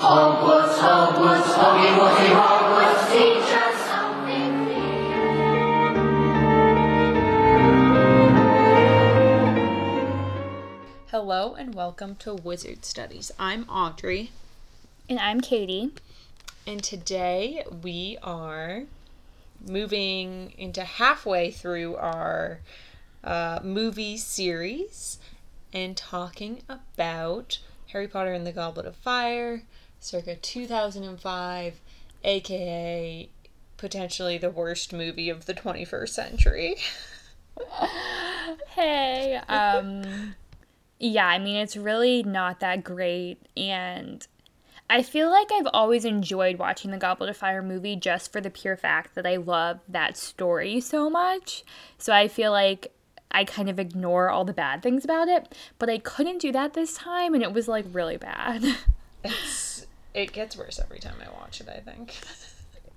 Hogwarts, Hogwarts, Hoggy Woggy Hogwarts, teach us something Hello and welcome to Wizard Studies. I'm Audrey, And I'm Katie. and today we are moving into halfway through our uh, movie series and talking about Harry Potter and the Goblet of Fire, circa 2005, aka potentially the worst movie of the 21st century. Hey. Um yeah, I mean it's really not that great and I feel like I've always enjoyed watching the Goblet of Fire movie just for the pure fact that I love that story so much. So I feel like I kind of ignore all the bad things about it, but I couldn't do that this time and it was like really bad. It gets worse every time I watch it, I think.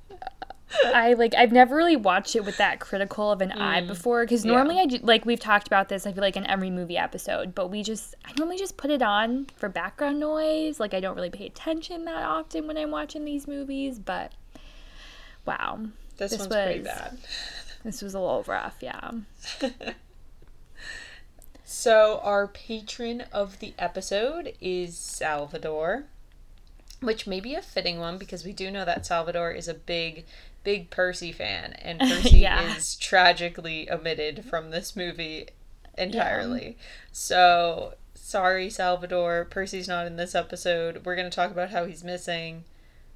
I like I've never really watched it with that critical of an eye mm. before because normally I do, like we've talked about this I feel like in every movie episode but we just I normally just put it on for background noise like I don't really pay attention that often when I'm watching these movies but wow. This, This one's pretty bad. this was a little rough yeah. So, our patron of the episode is Salvador, which may be a fitting one because we do know that Salvador is a big, big Percy fan, and Percy Yeah. is tragically omitted from this movie entirely. So, sorry, Salvador. Percy's not in this episode. We're going to talk about how he's missing,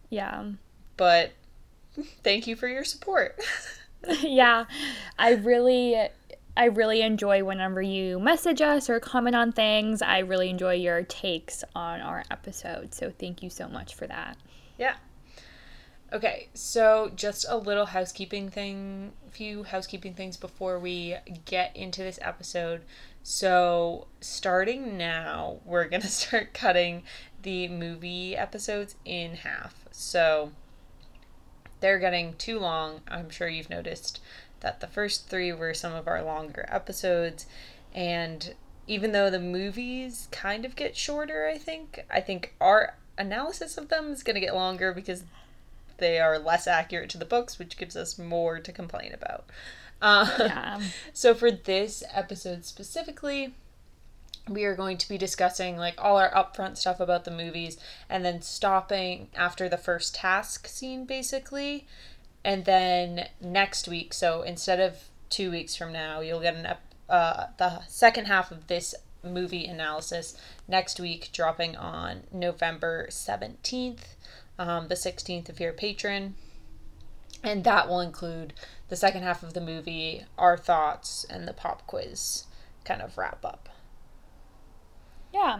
yeah but thank you for your support. yeah I really I really enjoy whenever you message us or comment on things I really enjoy your takes on our episode so thank you so much for that Yeah. Okay, so just a little housekeeping thing, few housekeeping things before we get into this episode. So, starting now, we're going to start cutting the movie episodes in half. So, they're getting too long. I'm sure you've noticed that the first three were some of our longer episodes. And even though the movies kind of get shorter, I think, I think our analysis of them is going to get longer because they are less accurate to the books, which gives us more to complain about. Uh, yeah so for this episode specifically, we are going to be discussing like all our upfront stuff about the movies and then stopping after the first task scene basically. And then next week, so instead of 2 weeks from now, you'll get an uh the second half of this movie analysis next week dropping on November 17th, um, the 16th if you're a patron and that will include the second half of the movie, our thoughts, and the pop quiz kind of wrap up. Yeah.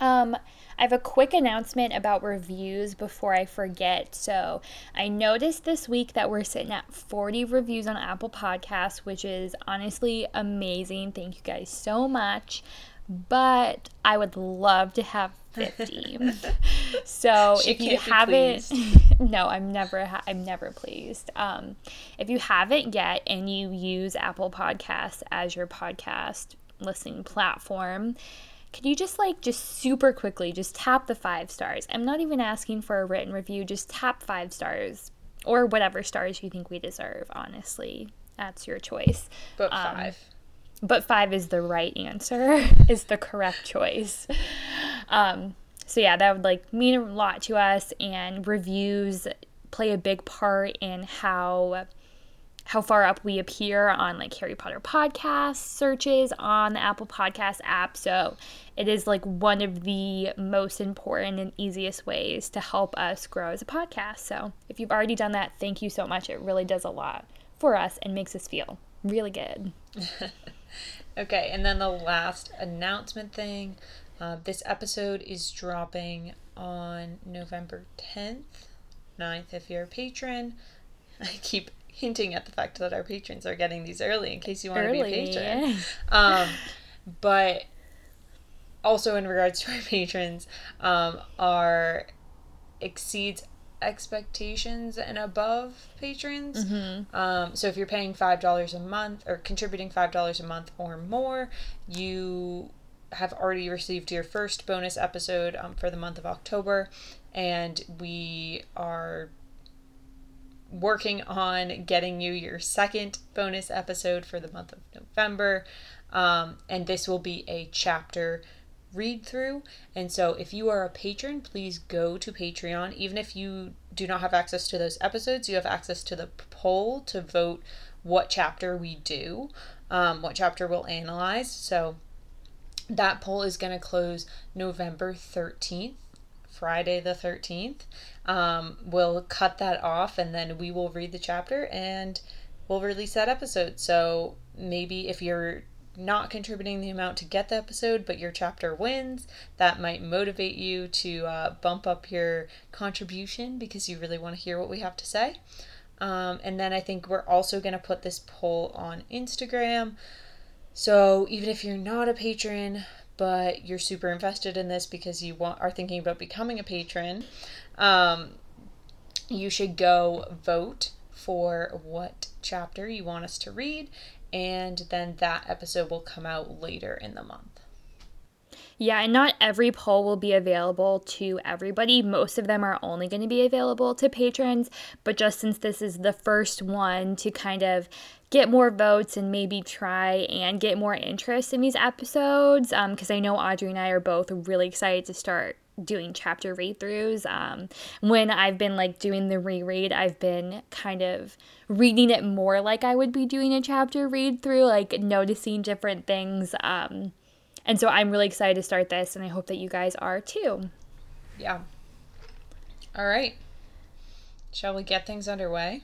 Um, I have a quick announcement about reviews before I forget. So, I noticed this week that we're sitting at 40 reviews on Apple Podcasts, which is honestly amazing. Thank you guys so much. But I would love to have 50. so, She if you haven't no, I'm never ha- I'm never pleased. Um, if you haven't yet and you use Apple Podcasts as your podcast listening platform, could you just like just super quickly just tap the five stars? I'm not even asking for a written review, just tap five stars or whatever stars you think we deserve, honestly. That's your choice. But Um, five. But five is the right answer, is the correct choice. Um, so yeah, that would like mean a lot to us and reviews play a big part in how how far up we appear on like Harry Potter podcast searches on the Apple Podcast app. So it is like one of the most important and easiest ways to help us grow as a podcast. So if you've already done that, thank you so much. It really does a lot for us and makes us feel really good. Okay, and then the last announcement thing. Uh, this episode is dropping on November 10th, 9th if you're a patron. I keep hinting at the fact that our patrons are getting these early in case you want to be a patron. Um, but also in regards to our patrons, um, our exceeds expectations and above patrons. Um, so if you're paying five dollars a month or contributing five dollars a month or more, you have already received your first bonus episode um, for the month of October, and we are working on getting you your second bonus episode for the month of November. Um, and this will be a chapter read through. And so if you are a patron, please go to Patreon. Even if you do not have access to those episodes, you have access to the poll to vote what chapter we do, um, what chapter we'll analyze. So that poll is going to close November 13th, Friday the 13th. Um, we'll cut that off and then we will read the chapter and we'll release that episode. So maybe if you're not contributing the amount to get the episode, but your chapter wins, that might motivate you to uh, bump up your contribution because you really want to hear what we have to say. Um, and then I think we're also going to put this poll on Instagram. So even if you're not a patron, but you're super invested in this because you want are thinking about becoming a patron, um, you should go vote for what chapter you want us to read, and then that episode will come out later in the month. Yeah, and not every poll will be available to everybody. Most of them are only going to be available to patrons, but just since this is the first one to kind of get more votes and maybe try and get more interest in these episodes, because um, I know Audrey and I are both really excited to start doing chapter read throughs. Um, when I've been like doing the reread, I've been kind of reading it more like I would be doing a chapter read through, like noticing different things. Um, and so I'm really excited to start this, and I hope that you guys are too. Yeah. All right. Shall we get things underway?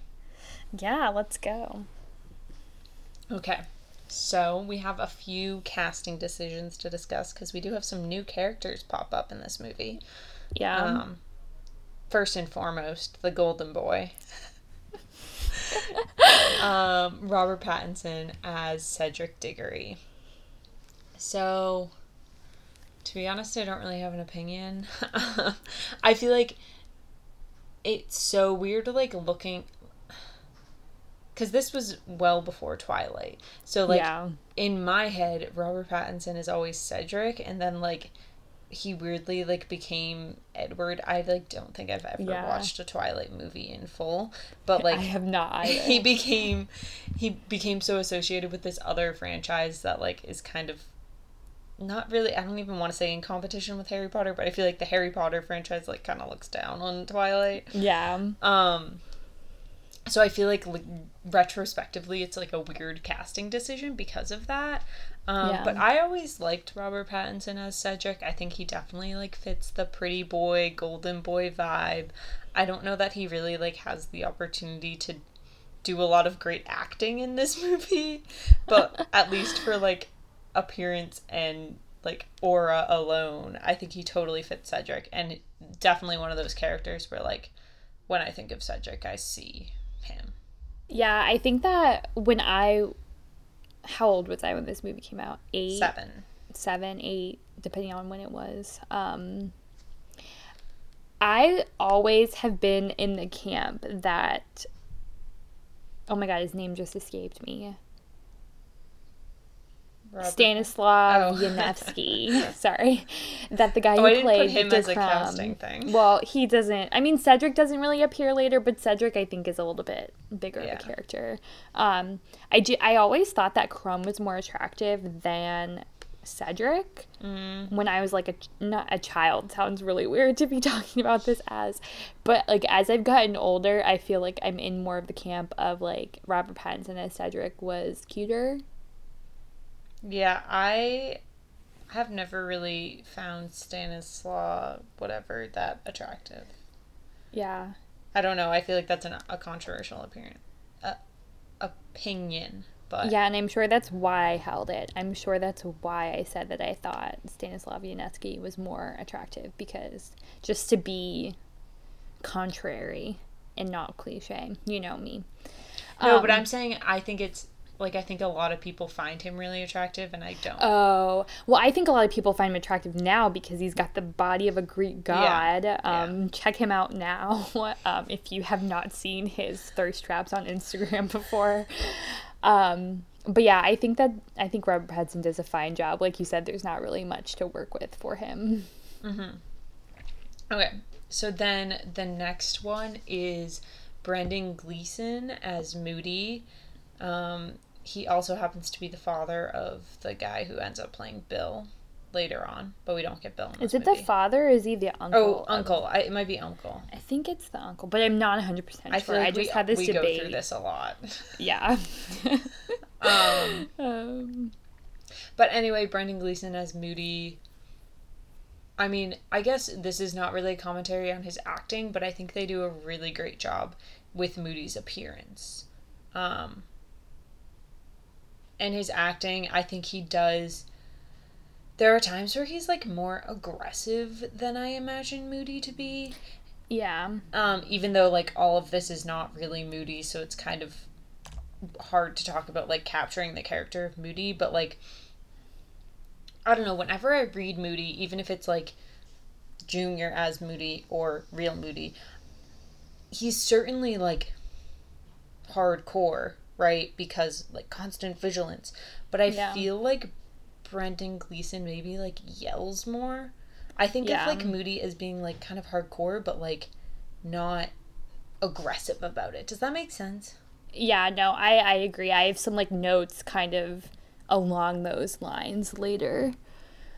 Yeah, let's go. Okay. So we have a few casting decisions to discuss because we do have some new characters pop up in this movie. Yeah. Um, first and foremost, the Golden Boy. um, Robert Pattinson as Cedric Diggory. So, to be honest, I don't really have an opinion. I feel like it's so weird to like looking because this was well before Twilight. So like Yeah. in my head, Robert Pattinson is always Cedric, and then like he weirdly like became Edward. I like don't think I've ever Yeah. watched a Twilight movie in full, but like I have not either. he became he became so associated with this other franchise that like is kind of not really I don't even want to say in competition with Harry Potter, but I feel like the Harry Potter franchise like kind of looks down on Twilight. yeah. Um so I feel like, like retrospectively it's like a weird casting decision because of that. Um Yeah. but I always liked Robert Pattinson as Cedric. I think he definitely like fits the pretty boy, golden boy vibe. I don't know that he really like has the opportunity to do a lot of great acting in this movie, but at least for like appearance and like aura alone, I think he totally fits Cedric and definitely one of those characters where like when I think of Cedric, I see him. Yeah, I think that when I how old was I when this movie came out? Eight, Seven. seven, eight, depending on when it was. Um, I always have been in the camp that. Oh my god, his name just escaped me. Robert- Stanislav Oh. Ianevski. Sorry, that the guy Oh, who I didn't put played him as a casting thing. Well, he doesn't. I mean, Cedric doesn't really appear later, but Cedric I think is a little bit bigger Yeah. of a character. Um, I do, I always thought that Krum was more attractive than Cedric Mm. when I was like a not a child. Sounds really weird to be talking about this as, but like as I've gotten older, I feel like I'm in more of the camp of like Robert Pattinson as Cedric was cuter. Yeah, I have never really found Stanislav whatever that attractive. Yeah. I don't know. I feel like that's an, a controversial appearance, uh, opinion. But Yeah, and I'm sure that's why I held it. I'm sure that's why I said that I thought Stanislav Yanetsky was more attractive because just to be contrary and not cliche. You know me. no, but Um, I'm saying I think it's like I think a lot of people find him really attractive, and I don't. Oh, well, I think a lot of people find him attractive now because he's got the body of a Greek god. Yeah, Um, Check him out now um, if you have not seen his thirst traps on Instagram before. Um, but yeah, I think that I think Robert Pattinson does a fine job. Like you said, there's not really much to work with for him. Okay, so then the next one is Brendan Gleeson as Moody. Um, he also happens to be the father of the guy who ends up playing Bill later on, but we don't get Bill. In Is it the father or is he the uncle? Oh, uncle. I, it might be uncle. I think it's the uncle, but I'm not 100% sure. I I, just we, had this we debate. go through this a lot. Yeah. Um, um, But anyway, Brendan Gleeson as Moody. I mean, I guess this is not really a commentary on his acting, but I think they do a really great job with Moody's appearance. Um, and his acting, I think he does. There are times where he's like more aggressive than I imagine Moody to be. yeah. Um, even though like all of this is not really Moody, so it's kind of hard to talk about like capturing the character of Moody, but like I don't know, whenever I read Moody, even if it's like Junior as Moody or real Moody, he's certainly like hardcore, right? Because like constant vigilance. But I Yeah. feel like Brendan Gleeson maybe like yells more. I think Yeah. of like Moody as being like kind of hardcore, but like not aggressive about it. Does that make sense? Yeah, no, I, I agree. I have some like notes kind of along those lines later.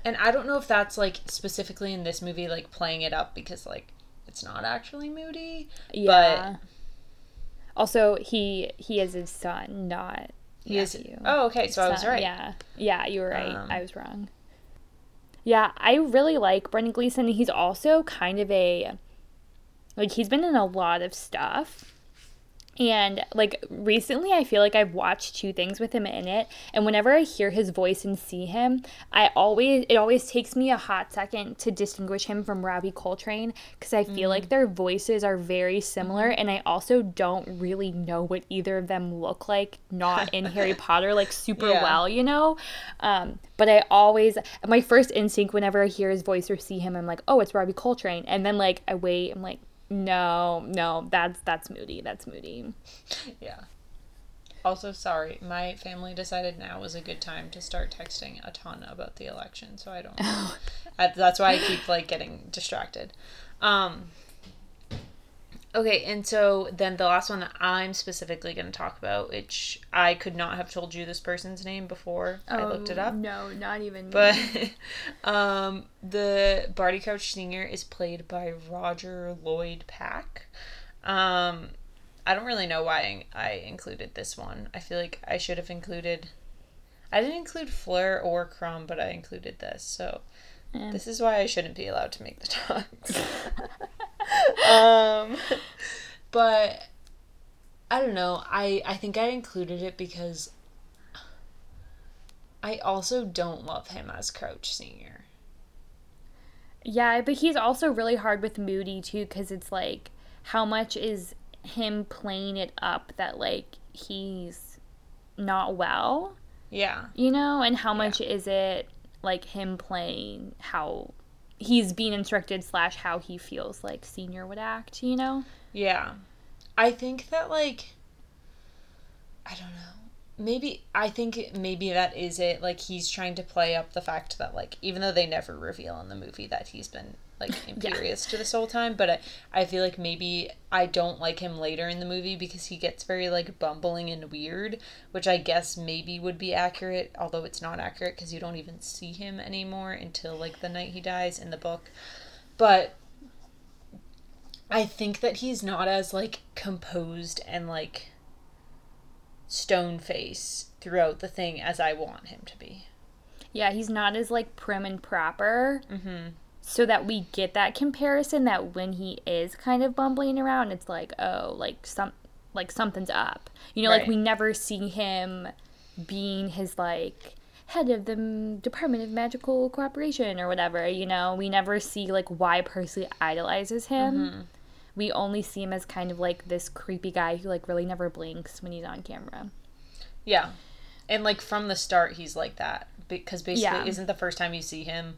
And I don't know if that's like specifically in this movie, like playing it up because like it's not actually Moody. Yeah. Also, he he is his son, not He is. nephew. Oh, okay. So I was right. Yeah. Yeah, you were right. Um, I was wrong. Yeah, I really like Brendan Gleeson. He's also kind of a like he's been in a lot of stuff. And like recently I feel like I've watched two things with him in it and whenever I hear his voice and see him, I always it always takes me a hot second to distinguish him from Robbie Coltrane cuz I feel like their voices are very similar and I also don't really know what either of them look like not in Harry Potter like super Yeah. well, you know? Um but I always my first instinct whenever I hear his voice or see him I'm like, "Oh, it's Robbie Coltrane." And then like I wait, I'm like, "No, no, that's that's Moody. That's Moody." Yeah. Also, sorry, my family decided now was a good time to start texting a ton about the election, so I don't. I, that's why I keep like getting distracted. Um. Okay, and so then the last one that I'm specifically going to talk about, which I could not have told you this person's name before I looked it up. No, not even. But um, the Barty Crouch Senior is played by Roger Lloyd Pack. Um, I don't really know why I included this one. I feel like I should have included. I didn't include Fleur or Krum, but I included this. So Yeah. this is why I shouldn't be allowed to make the talks. um, but I don't know. I I think I included it because I also don't love him as Crouch Senior. yeah, but he's also really hard with Moody too, because it's like how much is him playing it up that like he's not well, Yeah. you know, and how much is it like him playing how he's being instructed slash how he feels like senior would act, you know? Yeah. I think that like I don't know. Maybe I think maybe that is it. Like he's trying to play up the fact that like even though they never reveal in the movie that he's been like Imperiused this whole time, but I, I feel like maybe I don't like him later in the movie because he gets very like bumbling and weird, which I guess maybe would be accurate, although it's not accurate because you don't even see him anymore until like the night he dies in the book. But I think that he's not as like composed and like stone face throughout the thing as I want him to be. Yeah, he's not as like prim and proper. Mm-hmm. So that we get that comparison that when he is kind of bumbling around, it's like, oh, like some like something's up. You know, like we never see him being his like head of the Department of Magical Cooperation or whatever. You know, we never see like why Percy idolizes him. Mm-hmm. We only see him as kind of like this creepy guy who like really never blinks when he's on camera. Yeah. And like from the start he's like that because basically Yeah. isn't the first time you see him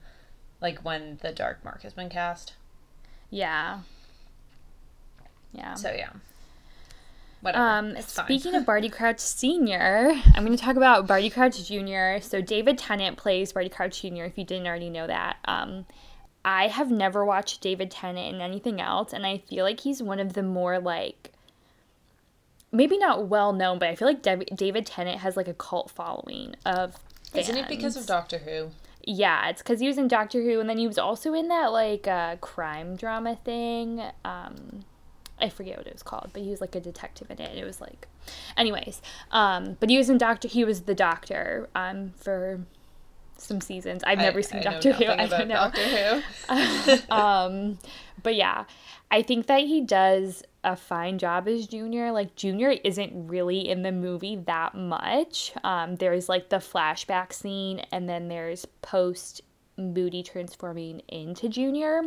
like when the dark mark has been cast. Yeah. Yeah. So yeah. Whatever. Um, it's fine. speaking of Barty Crouch Sr., I'm going to talk about Barty Crouch Jr. So David Tennant plays Barty Crouch Jr. If you didn't already know that, um, I have never watched David Tennant in anything else, and I feel like he's one of the more like maybe not well known, but I feel like Dav- David Tennant has like a cult following of. Isn't it because of. Doctor Who? Yeah, it's because he was in Doctor Who, and then he was also in that like uh, crime drama thing. Um, I forget what it was called, but he was like a detective in it. And it was like, anyways, um, but he was in Doctor. He was the Doctor um, for some seasons. I've never I- seen I Doctor Who. I don't know. Doctor Who. um, but yeah, I think that he does a fine job as Junior. Like Junior isn't really in the movie that much. Um, there's like the flashback scene, and then there's post Moody transforming into Junior.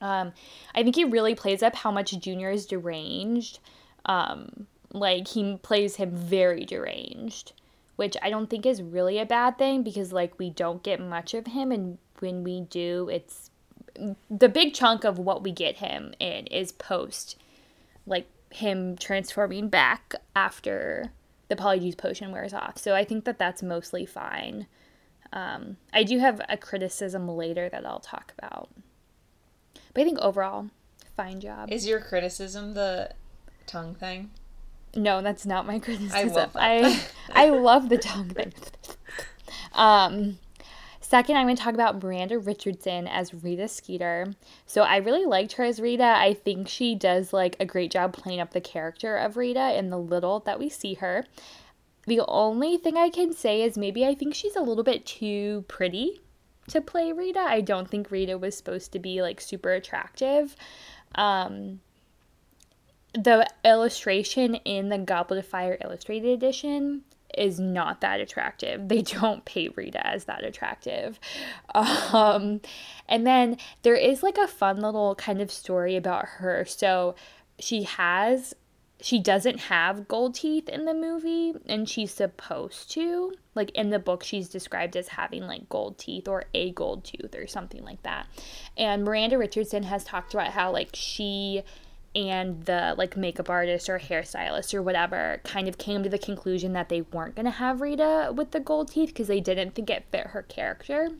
Um, I think he really plays up how much Junior is deranged. Um, like he plays him very deranged, which I don't think is really a bad thing because like we don't get much of him, and when we do, it's the big chunk of what we get him in is post, like him transforming back after the polyjuice potion wears off. So I think that that's mostly fine. Um, I do have a criticism later that I'll talk about. But I think overall, fine job. Is your criticism the tongue thing? No, that's not my criticism. I love that. I I love the tongue thing. Um, second, I'm going to talk about Miranda Richardson as Rita Skeeter. So I really liked her as Rita. I think she does like a great job playing up the character of Rita in the little that we see her. The only thing I can say is maybe I think she's a little bit too pretty to play Rita. I don't think Rita was supposed to be like super attractive. Um, the illustration in the Goblet of Fire Illustrated Edition is not that attractive. They don't paint Rita as that attractive. Um, and then there is like a fun little kind of story about her. So she has, she doesn't have gold teeth in the movie, and she's supposed to. Like in the book, she's described as having like gold teeth or a gold tooth or something like that. And Miranda Richardson has talked about how like she and the like makeup artist or hairstylist or whatever kind of came to the conclusion that they weren't going to have Rita with the gold teeth because they didn't think it fit her character.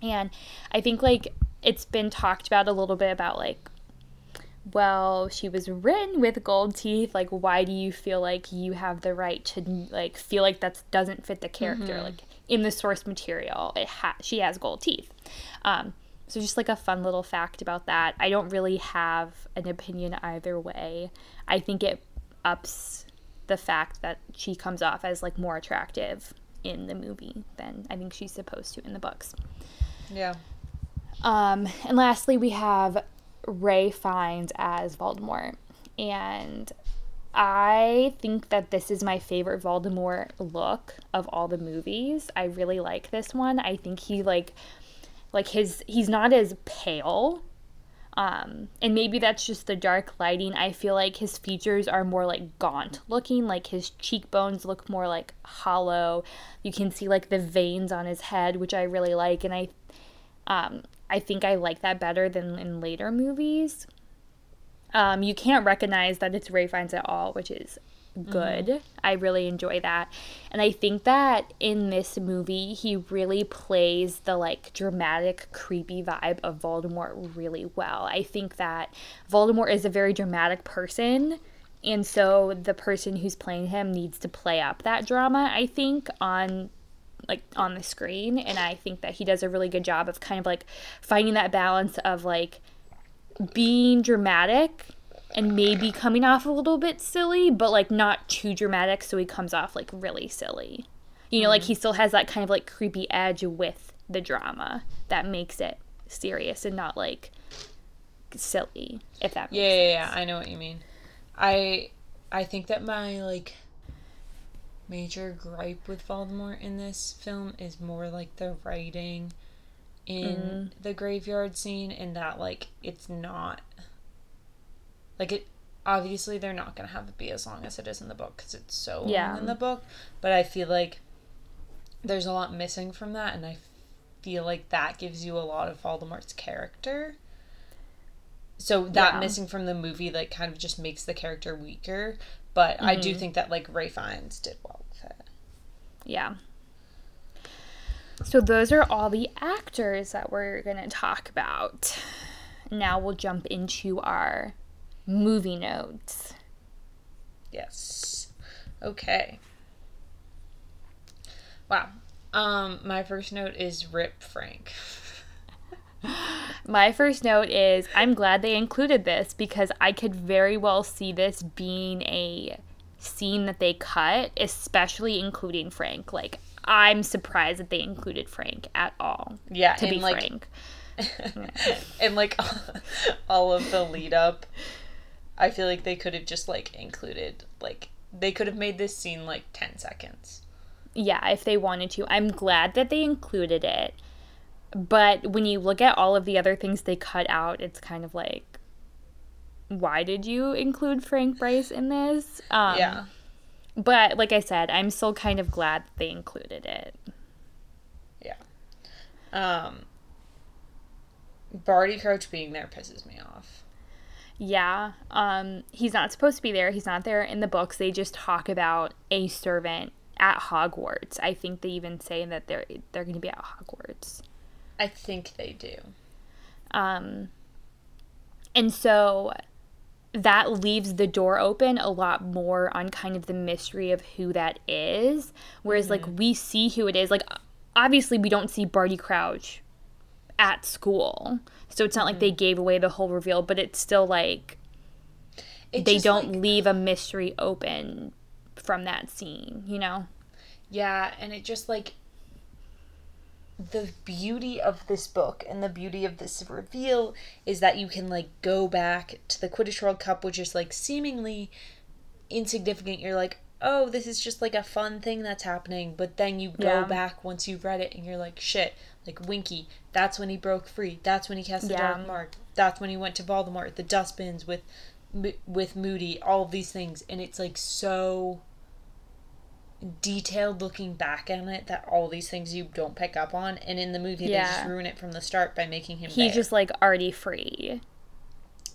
And I think like it's been talked about a little bit about like well, she was written with gold teeth. Like, why do you feel like you have the right to like feel like that doesn't fit the character? Like in the source material, it ha- she has gold teeth. Um, so just like a fun little fact about that. I don't really have an opinion either way. I think it ups the fact that she comes off as like more attractive in the movie than I think she's supposed to in the books. Yeah. Um, and lastly, we have Ralph Fiennes as Voldemort. And I think that this is my favorite Voldemort look of all the movies. I really like this one. I think he like like his he's not as pale. Um, and maybe that's just the dark lighting. I feel like his features are more like gaunt looking, like his cheekbones look more like hollow. You can see like the veins on his head, which I really like, and I um, I think I like that better than in later movies. Um, you can't recognize that it's Ralph Fiennes at all, which is good. Mm-hmm. I really enjoy that. And I think that in this movie, he really plays the like dramatic, creepy vibe of Voldemort really well. I think that Voldemort is a very dramatic person. And so the person who's playing him needs to play up that drama, I think, on like on the screen and i think that he does a really good job of kind of like finding that balance of like being dramatic and maybe coming off a little bit silly but like not too dramatic so he comes off like really silly you know like mm. he still has that kind of like creepy edge with the drama that makes it serious and not like silly if that makes Yeah, sense. yeah, yeah. I know what you mean. I I think that my like major gripe with Voldemort in this film is more like the writing in mm. the graveyard scene and that like it's not like it obviously they're not going to have it be as long as it is in the book cuz it's so Yeah. long in the book, but I feel like there's a lot missing from that and I feel like that gives you a lot of Voldemort's character. so that Yeah. missing from the movie like kind of just makes the character weaker. But I Mm-hmm. do think that like Ralph Fiennes did well with it. Yeah. So those are all the actors that we're going to talk about. Now we'll jump into our movie notes. Yes. Okay. Wow. Um, my first note is Rip Frank. My first note is I'm glad they included this because I could very well see this being a scene that they cut, especially including Frank. Like, I'm surprised that they included Frank at all, Yeah, to be like frank. and like all of the lead up, I feel like they could have just like included like they could have made this scene like ten seconds. yeah, if they wanted to. I'm glad that they included it. But when you look at all of the other things they cut out, it's kind of like, why did you include Frank Bryce in this? Um, yeah. But like I said, I'm still kind of glad that they included it. Yeah. Um Barty Crouch being there pisses me off. Yeah, um, he's not supposed to be there. He's not there in the books. They just talk about a servant at Hogwarts. I think they even say that they're they're going to be at Hogwarts. I think they do. Um, and so that leaves the door open a lot more on kind of the mystery of who that is. Whereas, like, we see who it is. Like, obviously, we don't see Barty Crouch at school. So it's not like they mm. gave away the whole reveal, but it's still like they don't like- leave a mystery open from that scene, you know? Yeah, and it just like the beauty of this book and the beauty of this reveal is that you can like go back to the Quidditch World Cup, which is like seemingly insignificant. You're like, oh, this is just like a fun thing that's happening. But then you go Yeah. back once you've read it and you're like, shit, like Winky, that's when he broke free. That's when he cast the Yeah. Dark Mark. That's when he went to Voldemort. The dustbins with with Moody, all of these things, and it's like so detailed looking back on it that all these things you don't pick up on and in the movie they just ruin it from the start by making him He's just like already free.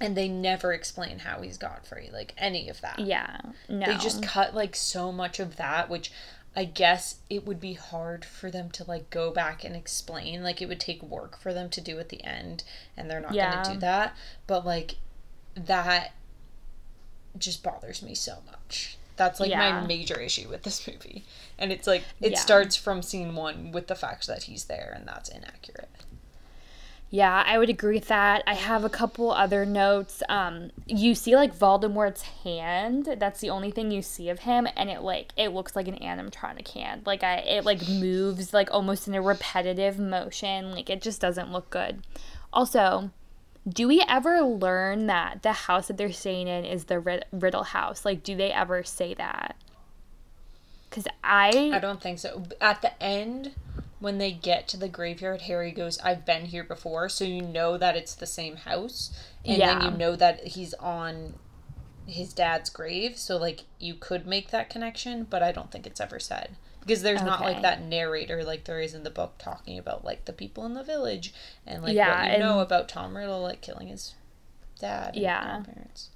and they never explain how he's got free like any of that Yeah. No. they just cut like so much of that which i guess it would be hard for them to like go back and explain like it would take work for them to do at the end and they're not Yeah. gonna do that but like that just bothers me so much that's like Yeah. my major issue with this movie and it's like it Yeah. starts from scene one with the fact that he's there and that's inaccurate Yeah, I would agree with that. I have a couple other notes. Um, you see like Voldemort's hand. That's the only thing you see of him, and it like it looks like an animatronic hand. Like I, it like moves like almost in a repetitive motion. Like it just doesn't look good. Also, do we ever learn that the house that they're staying in is the Rid- Riddle house? Like, do they ever say that? Because I I, don't think so. At the end, when they get to the graveyard, Harry goes, I've been here before, so you know that it's the same house. And Yeah. then you know that he's on his dad's grave, so like you could make that connection, but I don't think it's ever said. Because there's not like that narrator like there is in the book talking about like the people in the village and like Yeah, what you know about Tom Riddle like killing his dad and Yeah. grandparents.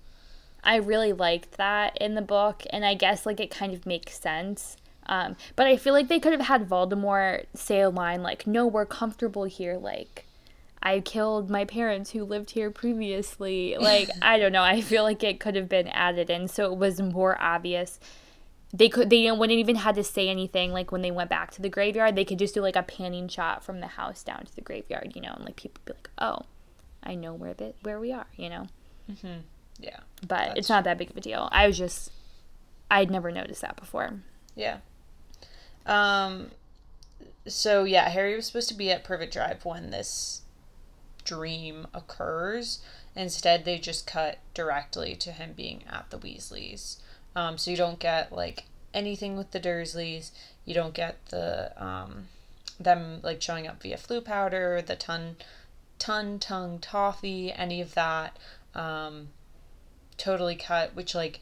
I really liked that in the book, and I guess like it kind of makes sense. Um, but I feel like they could have had Voldemort say a line like, "No, we're comfortable here." Like, I killed my parents who lived here previously. Like, I don't know. I feel like it could have been added in, so it was more obvious. They could they didn't wouldn't even had to say anything. Like when they went back to the graveyard, they could just do like a panning shot from the house down to the graveyard, you know, and like people be like, "Oh, I know where the where we are," you know Yeah. but it's not that big of a deal. I was just, I'd never noticed that before. Yeah. Um so yeah, Harry was supposed to be at Privet Drive when this dream occurs. Instead, they just cut directly to him being at the Weasleys. Um, so you don't get like anything with the Dursleys. You don't get the um, them like showing up via Floo powder, the ton, ton tongue toffee, any of that. Um, totally cut. Which like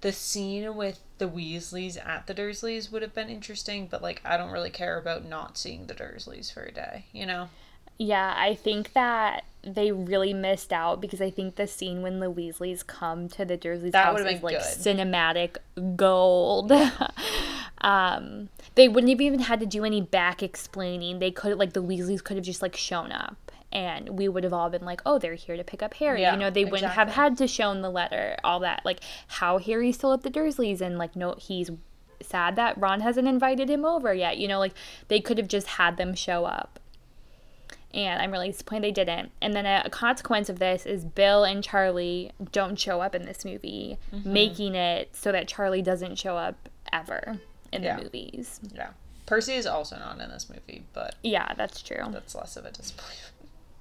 the scene with the Weasleys at the Dursleys would have been interesting, but like I don't really care about not seeing the Dursleys for a day. You know. Yeah, I think that they really missed out because I think the scene when the Weasleys come to the Dursleys' That house is like good. cinematic gold. um, they wouldn't have even had to do any back explaining. They could like the Weasleys could have just like shown up and we would have all been like, "Oh, they're here to pick up Harry." Yeah, you know, they wouldn't have had to shown the letter, all that like how Harry's still at the Dursleys and like no he's sad that Ron hasn't invited him over yet. You know, like they could have just had them show up and I'm really disappointed they didn't. And then a, a consequence of this is Bill and Charlie don't show up in this movie, Mm-hmm. making it so that Charlie doesn't show up ever in Yeah. the movies. Yeah. Percy is also not in this movie, but Yeah, that's true. that's less of a disappointment.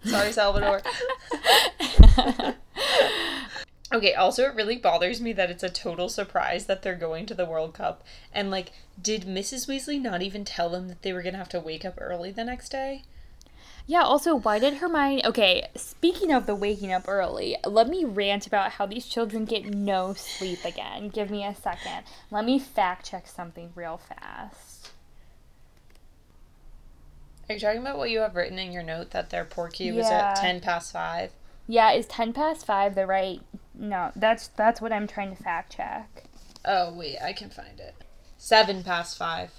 Sorry, Salvador. okay, also, it really bothers me that it's a total surprise that they're going to the World Cup. And, like, did Mrs. Weasley not even tell them that they were going to have to wake up early the next day? Yeah, also, why did Hermione. Okay, speaking of the waking up early, let me rant about how these children get no sleep again. Give me a second. Let me fact check something real fast. Are you talking about what you have written in your note that their Portkey was at 10 past 5? Yeah, is 10 past 5 the right. No, that's that's what I'm trying to fact check. Oh, wait, I can find it. 7 past 5.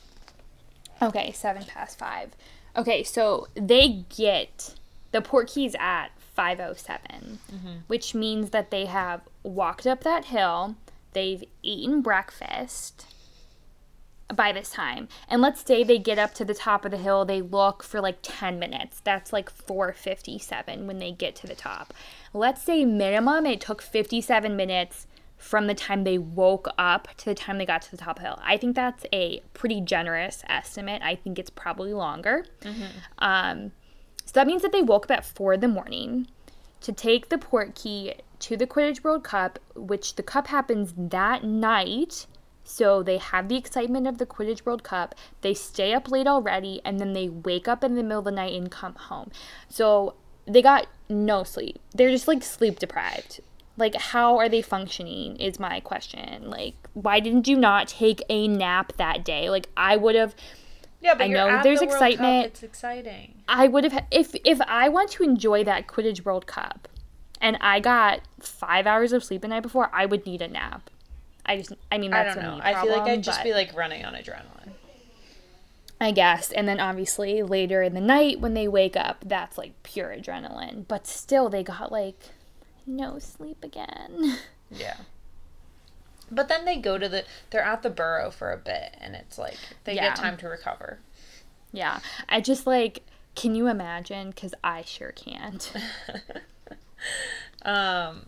Okay, seven past five. Okay, so they get the Portkeys at five oh seven, mm-hmm. which means that they have walked up that hill, they've eaten breakfast by this time. And let's say they get up to the top of the hill, they look for like 10 minutes. That's like 457 when they get to the top. Let's say minimum it took 57 minutes from the time they woke up to the time they got to the top of the hill. I think that's a pretty generous estimate. I think it's probably longer. Um, so that means that they woke up at 4 in the morning to take the Portkey to the Quidditch World Cup, which the cup happens that night. So they have the excitement of the Quidditch World Cup. They stay up late already, and then they wake up in the middle of the night and come home. So they got no sleep. They're just like sleep deprived. Like, how are they functioning? Is my question. Like, why didn't you not take a nap that day? Like, I would have. Yeah, but I you're know at there's the World Cup, excitement. It's exciting. I would have if if I want to enjoy that Quidditch World Cup and I got five hours of sleep the night before, I would need a nap. I just I mean I that's don't know. me I feel like I'd just be like running on adrenaline. I guess. And then obviously later in the night when they wake up, that's like pure adrenaline. But still they got like no sleep again. Yeah. But then they go to the they're at the burrow for a bit and it's like they Yeah. get time to recover. yeah. I just like can you imagine cuz I sure can't. Um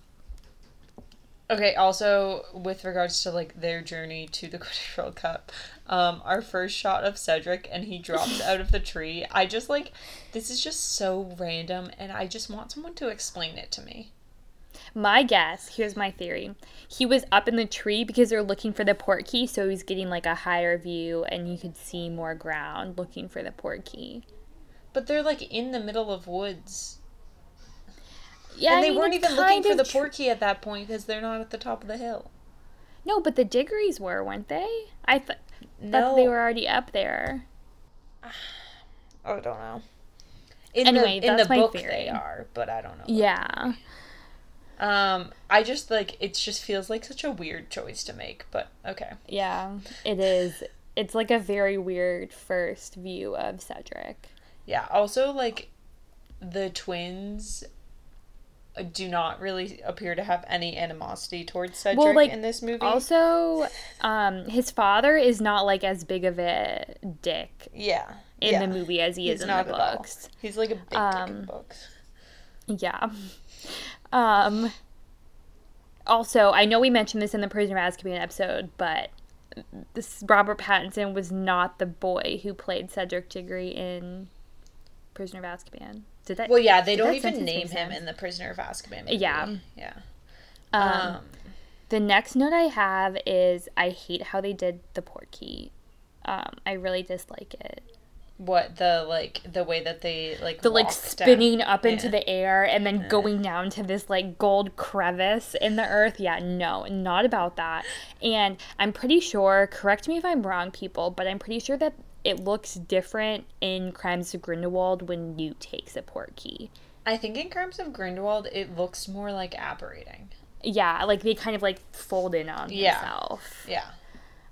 Okay, also with regards to like their journey to the Quidditch World Cup, um, our first shot of Cedric and he drops out of the tree. I just like this is just so random and I just want someone to explain it to me. My guess, here's my theory. He was up in the tree because they're looking for the Portkey, so he's getting like a higher view and you could see more ground looking for the Portkey. But they're like in the middle of woods. Yeah, and I they mean, weren't even looking for the tr- Portkey at that point because they're not at the top of the hill. No, but the Diggorys were, weren't they? I th- No. thought they were already up there. I don't know. In Anyway, the in that's the my book theory. they are, but I don't know. Yeah. Um, I just like it. Just feels like such a weird choice to make, but okay. Yeah, it is. It's like a very weird first view of Cedric. Yeah. Also, like the twins do not really appear to have any animosity towards Cedric like, in this movie. Also, um, his father is not like as big of a dick yeah. in yeah. the movie as he He's is in the books. He's like a big dick in Um, the books. Yeah. Um also, I know we mentioned this in the Prisoner of Azkaban episode, but this Robert Pattinson was not the boy who played Cedric Diggory in Prisoner of Azkaban. Did that Well, yeah, they don't even name him sense? in the Prisoner of Azkaban. Movie. Yeah. Yeah. Um, Um, the next note I have is I hate how they did the Portkey. Um, I really dislike it. what the like the way that they like the like walked down- spinning up into Yeah. the air and then going down to this like gold crevice in the earth. Yeah, no, not about that. And I'm pretty sure, correct me if I'm wrong, people, but I'm pretty sure that it looks different in Crimes of Grindelwald when Newt takes a portkey. I think in Crimes of Grindelwald, it looks more like apparating. Yeah, like they kind of like fold in on Yeah. himself. Yeah.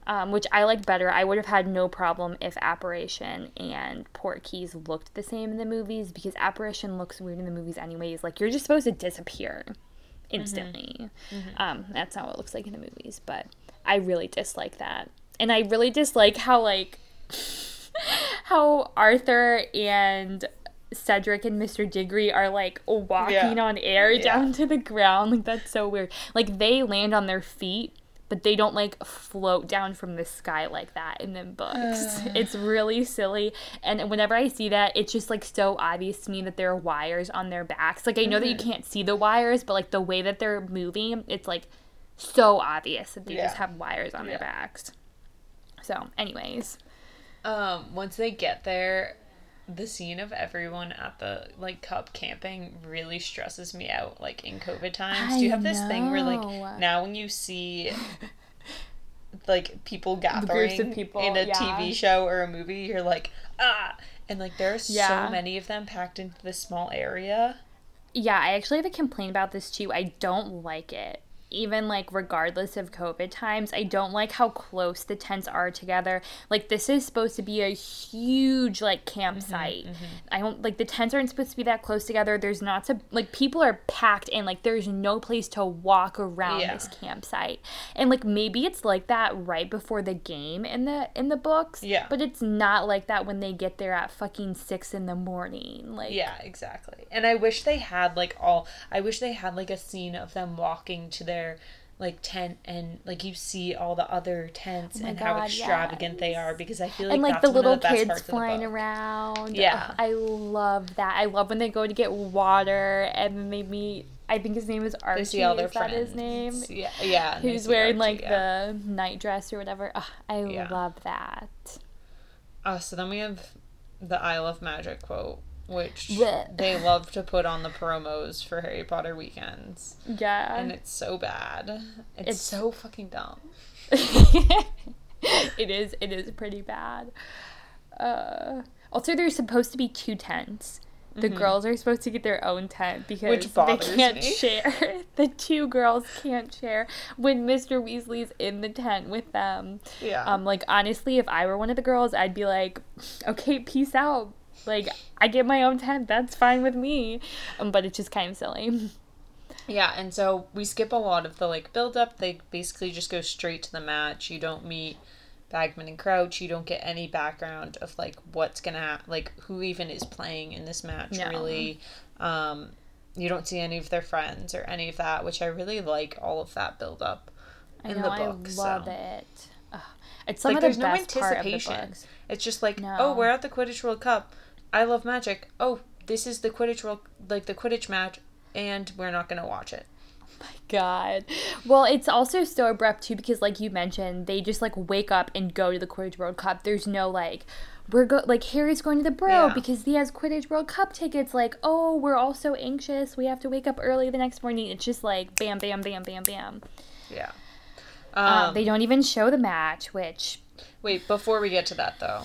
um, which I like better. I would have had no problem if Apparition and Portkeys looked the same in the movies because Apparition looks weird in the movies anyways. Like you're just supposed to disappear instantly. Um, that's not what it looks like in the movies, but I really dislike that, and I really dislike how like how Arthur and Cedric and Mr. Diggory are like walking Yeah. on air Yeah. down to the ground. Like that's so weird. Like they land on their feet, but they don't like float down from the sky like that in the books. it's really silly. And whenever I see that, it's just like so obvious to me that there are wires on their backs. Like I know that you mm. can't see the wires, but like the way that they're moving, it's like so obvious that they just have wires on Yeah. their backs. So, anyways. Um, once they get there, the scene of everyone at the like cup camping really stresses me out. Like in COVID times, do you I have this thing where like now when you see like people gathering of people, in a yeah. TV show or a movie, you're like ah, and like there's Yeah. so many of them packed into this small area. Yeah, I actually have a complaint about this too. I don't like it. Even like regardless of COVID times, I don't like how close the tents are together. Like this is supposed to be a huge like mm-hmm, campsite. Mm-hmm. I don't like the tents aren't supposed to be that close together. There's not to like people are packed in like there's no place to walk around Yeah. this campsite. And like maybe it's like that right before the game in the in the books. Yeah. But it's not like that when they get there at fucking six in the morning. Like Yeah, exactly. And I wish they had like all I wish they had like a scene of them walking to their like tent and like you see all the other tents Oh and how God, extravagant they are because I feel like and like the little the kids flying around. Yeah. I love that. I love when they go to get water and meet. I think his name is Archie. They see all their is that his name? Yeah, yeah. Who's wearing Archie, like yeah. the night dress or whatever. I Yeah. love that. Uh, so then we have the I Love Magic quote, which Blech. they love to put on the promos for Harry Potter weekends, Yeah. and it's so bad. It's, It's- so fucking dumb. it is. It is pretty bad. Uh, also, there's supposed to be two tents. The girls are supposed to get their own tent because Mm-hmm. Which they can't me. share. the two girls can't share when Mr. Weasley's in the tent with them. Yeah. Um, like honestly, if I were one of the girls, I'd be like, okay, peace out. Like I get my own tent. That's fine with me. Um, but it's just kind of silly. Yeah, and so we skip a lot of the like build up. They basically just go straight to the match. You don't meet Bagman and Crouch. You don't get any background of like what's gonna hap- like who even is playing in this match. No. Really, um, you don't see any of their friends or any of that, which I really like. All of that build up in know. the book. I love so. it. Ugh. It's some Like of the there's no best the anticipation. It's just like No. oh, we're at the Quidditch World Cup. I love magic. Oh, this is the Quidditch World like the Quidditch match, and we're not gonna watch it. Oh my God. Well, it's also so abrupt too because, like you mentioned, they just like wake up and go to the Quidditch World Cup. There's no like, we're go like Harry's going to the Bro Yeah. because he has Quidditch World Cup tickets. Like, oh, we're all so anxious. We have to wake up early the next morning. It's just like bam, bam, bam, bam, bam. Yeah. Um, Um, they don't even show the match, which Wait, before we get to that though,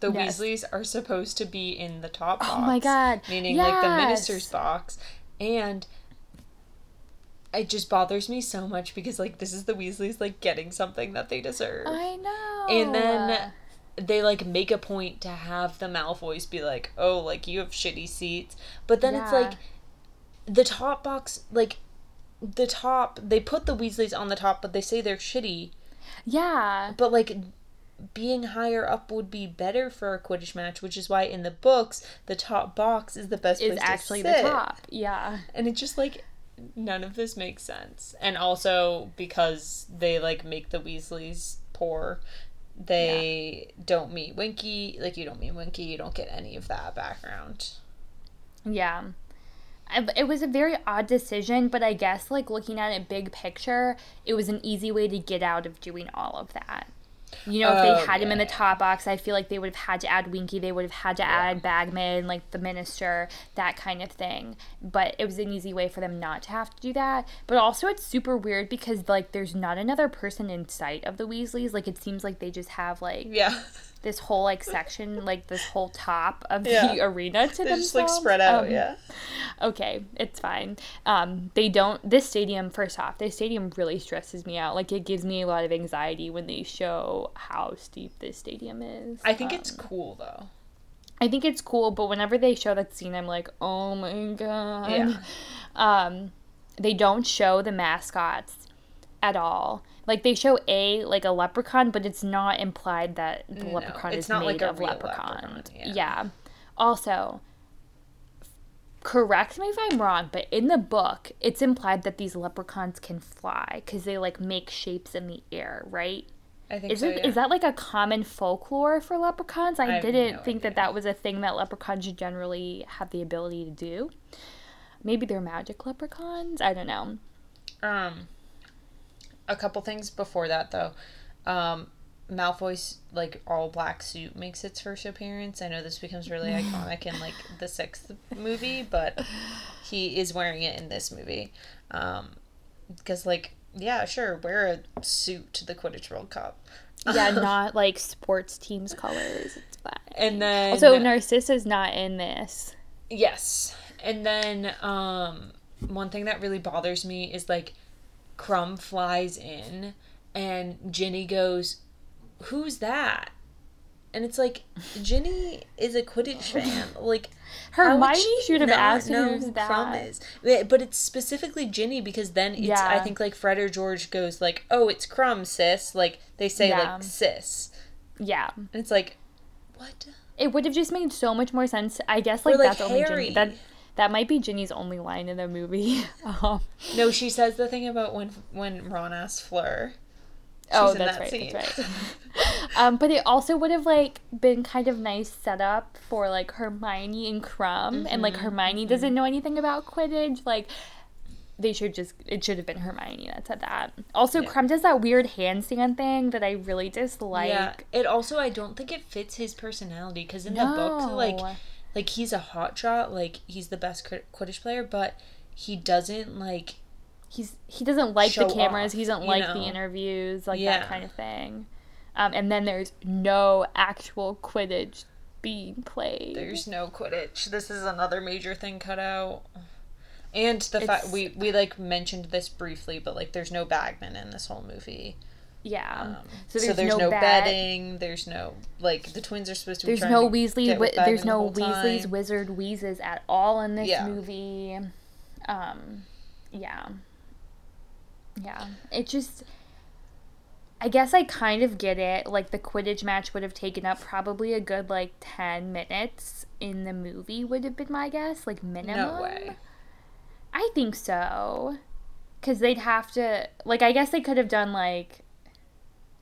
the Yes. Weasleys are supposed to be in the top oh box. Oh my God, Meaning like the minister's box. And it just bothers me so much because like this is the Weasleys like getting something that they deserve. I know. and then they like make a point to have the Malfoys be like, "Oh, like you have shitty seats." But then it's like the top box like the top they put the Weasleys on the top, but they say they're shitty yeah, but like being higher up would be better for a Quidditch match, which is why in the books the top box is the best is place to actually the sit. top. Yeah. And it just like none of this makes sense. And also because they like make the Weasleys poor, they don't meet Winky. Like you don't meet Winky, you don't get any of that background. Yeah. Uh, it was a very odd decision, but I guess, like, looking at it big picture, it was an easy way to get out of doing all of that. You know, if they had him in um, the top box, I feel like they would have had to add Winky, they would have had to add Bagman, like the minister, that kind of thing. But it was an easy way for them not to have to do that. But also, it's super weird because, like, there's not another person in sight of the Weasleys. Like, it seems like they just have, like, Yeah. This whole like section, like this whole top of the arena to They're themselves. just like spread out, Um, yeah. Okay, it's fine. Um, they don't. This stadium, first off, this stadium really stresses me out. Like it gives me a lot of anxiety when they show how steep this stadium is. I think it's Um, cool though. I think it's cool, but whenever they show that scene, I'm like, oh my god. Yeah. Um, they don't show the mascots at all. Like they show a like a leprechaun, but it's not implied that the No, leprechaun it's is not made like a of leprechaun. leprechaun, yeah. yeah. Also, correct me if I'm wrong, but in the book, it's implied that these leprechauns can fly because they like make shapes in the air, right? I think Is so. it is yeah. that like a common folklore for leprechauns? I, I didn't no think that that was a thing that leprechauns generally have the ability to do. Maybe they're magic leprechauns. I don't know. Um, a couple things before that though. Um, Malfoy's like all black suit makes its first appearance. I know this becomes really iconic in like the sixth movie, but he is wearing it in this movie. Um, because like yeah, sure, wear a suit to the Quidditch World Cup. Yeah, not like sports teams colors. It's fine. And then Also, Narcissa's not in this. Yes. And then um one thing that really bothers me is like Krum flies in and Ginny goes, "Who's that?" And it's like Ginny is a Quidditch fan. Like Hermione she should have asked know who's who that. Krum is. But it's specifically Ginny because then it's I think like Fred or George goes like, "Oh, it's Krum, sis." Like they say Yeah. like sis. Yeah. And it's like what? It would have just made so much more sense. I guess like, Or, like, that's only Harry. Ginny. That that might be Ginny's only line in the movie. um, No, she says the thing about when when Ron asks Fleur. oh, She's in that's that right. That's right. um, but it also would have like been kind of nice setup for like Hermione and Krum, and like Hermione doesn't know anything about Quidditch. Like they should just it should have been Hermione that said that. Also, Yeah. Krum does that weird handstand thing that I really dislike. yeah. It also I don't think it fits his personality because in the book like No. Like he's a hot shot, like he's the best Quidditch player, but he doesn't like he's he doesn't like the cameras. off, he doesn't like know? the interviews, like Yeah. that kind of thing. Um, and then there's no actual Quidditch being played. there's no Quidditch. This is another major thing cut out. And the fact we we like mentioned this briefly, but like there's no bagman in this whole movie. Yeah. Um, so so there's, there's, no, no, bet. betting. There's no like the twins are supposed to. There's no Weasley. Wi- there's Bagman the no Weasley's time. wizard wheezes at all in this Yeah. movie. Um, yeah, yeah. It just. I guess I kind of get it. Like the Quidditch match would have taken up probably a good like ten minutes in the movie. Would have been my guess, like minimum. No way. I think so. Cause they'd have to like. I guess they could have done like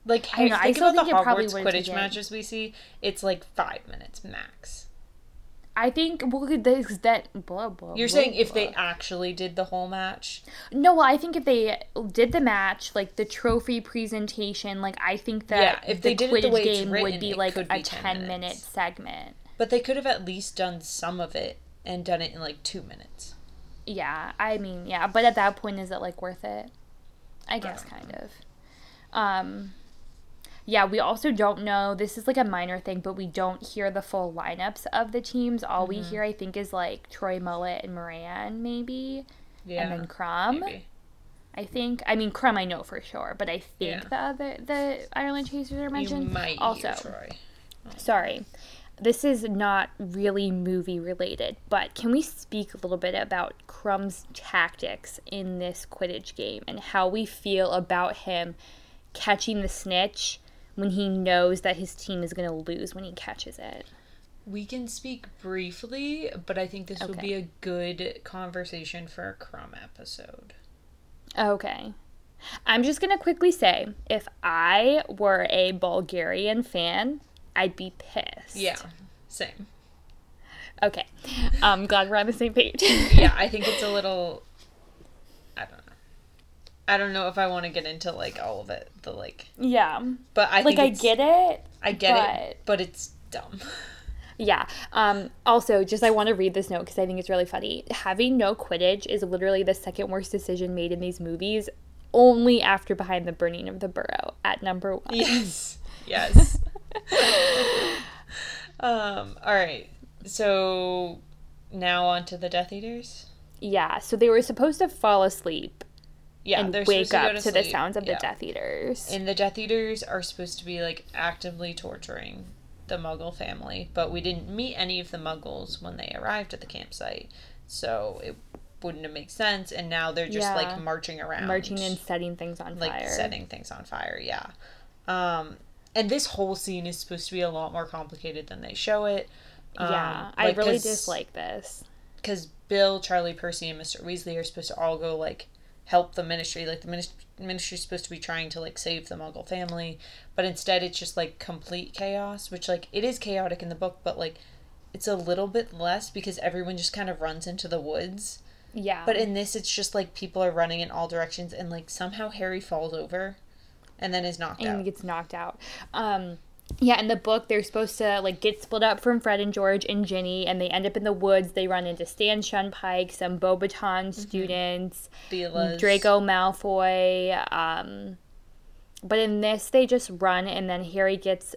Like, I know, I think still about the think it probably Hogwarts Quidditch matches we see. It's like five minutes max. I think well this that blah blah. You're blah, saying if they actually did the whole match? No, well, I think if they did the match, like the trophy presentation, like I think that Yeah, if the they did it the Quidditch way game written, would be like a be 10 ten minute segment. But they could have at least done some of it and done it in like two minutes. Yeah, I mean, yeah, but at that point, is it like worth it? I guess don't kind of. Um, yeah, we also don't know. This is like a minor thing, but we don't hear the full lineups of the teams. All we Mm-hmm. hear, I think, is like Troy Mullet and Moran, maybe, Yeah. and then Krum. maybe. I think. I mean, Krum, I know for sure, but I think Yeah. the other the Ireland Chasers are You mentioned. might also, Troy. sorry, this is not really movie related, but can we speak a little bit about Krum's tactics in this Quidditch game and how we feel about him catching the snitch when he knows that his team is going to lose when he catches it? We can speak briefly, but I think this would be a good conversation for a Krum episode. Okay. I'm just going to quickly say if I were a Bulgarian fan, I'd be pissed. Yeah, same. Okay. I'm glad we're on the same page. Yeah, I think it's a little. I don't know. I don't know if I want to get into like all of it. The like, yeah. but I Like think I get it. I get but- it, but it's dumb. Yeah. Um also just I want to read this note cuz I think it's really funny. Having no Quidditch is literally the second worst decision made in these movies only after behind the burning of the burrow at number 1. Yes. Yes. Um, all right. So now on to the Death Eaters. Yeah, so they were supposed to fall asleep Yeah, and they're wake supposed to go up to, the sounds of Yeah. the Death Eaters. And the Death Eaters are supposed to be like actively torturing the Muggle family, but we didn't meet any of the Muggles when they arrived at the campsite, so it wouldn't have made sense. And now they're just Yeah. like marching around, Marching and setting things on like fire. setting things on fire. Yeah. Um, and this whole scene is supposed to be a lot more complicated than they show it. yeah, Um, I really dislike this. because Bill, Charlie, Percy, and Mr. Weasley are supposed to all go like help the ministry. Like the minis- ministry's supposed to be trying to like save the Muggle family, but instead it's just like complete chaos. Which like it is chaotic in the book, but like it's a little bit less because everyone just kind of runs into the woods. Yeah. But in this, it's just like people are running in all directions, and like somehow Harry falls over, and then is knocked and out. gets knocked out. Um, yeah, in the book, they're supposed to like get split up from Fred and George and Ginny, and they end up in the woods. They run into Stan Shunpike, some Beauxbaton students, Veela's- Draco Malfoy. Um, but in this, they just run, and then Harry gets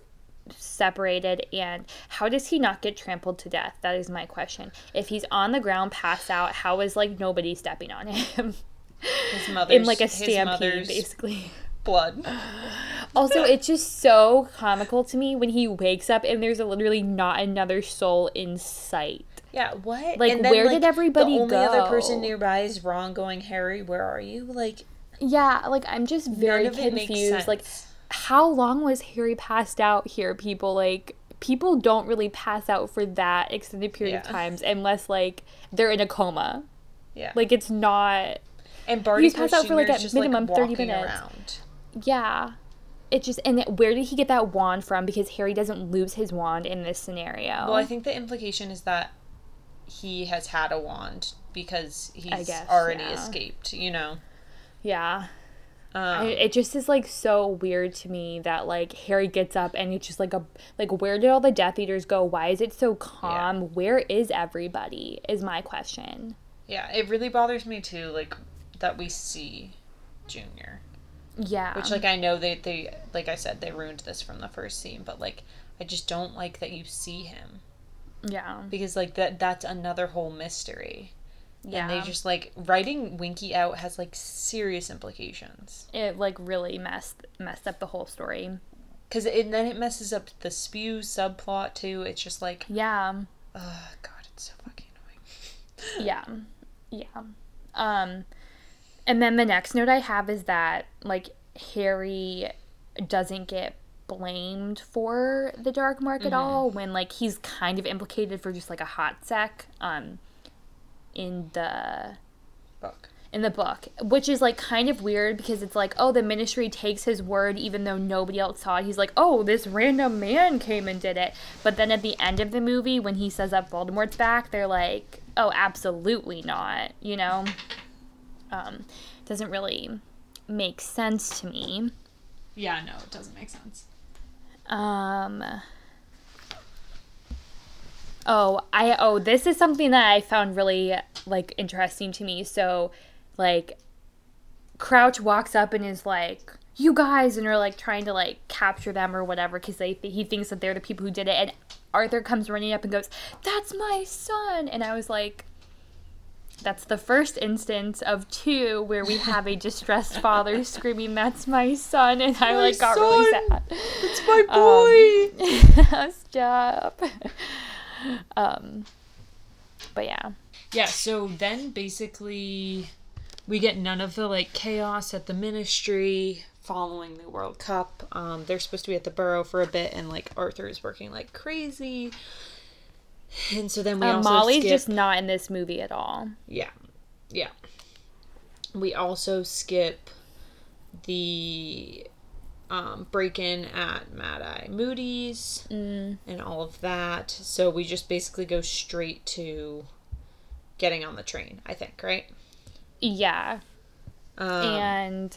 separated. And how does he not get trampled to death? That is my question. If he's on the ground, passed out, how is like nobody stepping on him? his mother's in like a stampede, basically. Blood. Also, it's just so comical to me when he wakes up and there's literally not another soul in sight. Yeah, what? Like, where did everybody The only other person nearby is Ron going, Harry, where are you? Like, Yeah, like I'm just very none of it makes confused. Like, how long was Harry passed out here, people? Like, people don't really pass out for that extended period of times unless, like, they're in a coma. yeah. Like, it's not. and Barty passed out for, like, at minimum 30 minutes. Around. Yeah. It just. And where did he get that wand from? Because Harry doesn't lose his wand in this scenario. Well, I think the implication is that he has had a wand because he's guess, already yeah. escaped. You know. yeah. Um, I, it just is like so weird to me that like Harry gets up and it's just like a like where did all the Death Eaters go? Why is it so calm? Where is everybody? Is my question. yeah, it really bothers me too. Like that we see Junior, Yeah. which like I know they they like I said they ruined this from the first scene, but like I just don't like that you see him. yeah. because like that that's another whole mystery Yeah. and they just like writing winky out has like serious implications it like really messed messed up the whole story. because and then it messes up the spew subplot too it's just like Yeah. oh god it's so fucking annoying Yeah. Yeah. Um and then the next note I have is that like Harry doesn't get blamed for the dark mark at all when like he's kind of implicated for just like a hot sec um in the book in the book, which is like kind of weird because it's like, oh, the ministry takes his word even though nobody else saw it. He's like, oh, this random man came and did it. But then at the end of the movie, when he says that Voldemort's back, they're like, oh, absolutely not, you know? Um, doesn't really make sense to me. yeah no it doesn't make sense Um. Oh, I oh this is something that I found really like interesting to me. So, like, Crouch walks up and is like, "You guys," and are like trying to like capture them or whatever because they he thinks that they're the people who did it. And Arthur comes running up and goes, "That's my son!" And I was like. That's the first instance of two where we have a distressed father screaming, "That's my son!" and I like got really sad. it's my boy Um, Stop. Um, but yeah, yeah so then basically we get none of the like chaos at the ministry following the world cup um they're supposed to be at the Burrow for a bit and like arthur is working like crazy and so then we um, also Molly's skip, just not in this movie at all. yeah yeah we also skip the um, break in at Mad Eye Moody's Mm. and all of that. So we just basically go straight to getting on the train, I think, right? Yeah, Um, and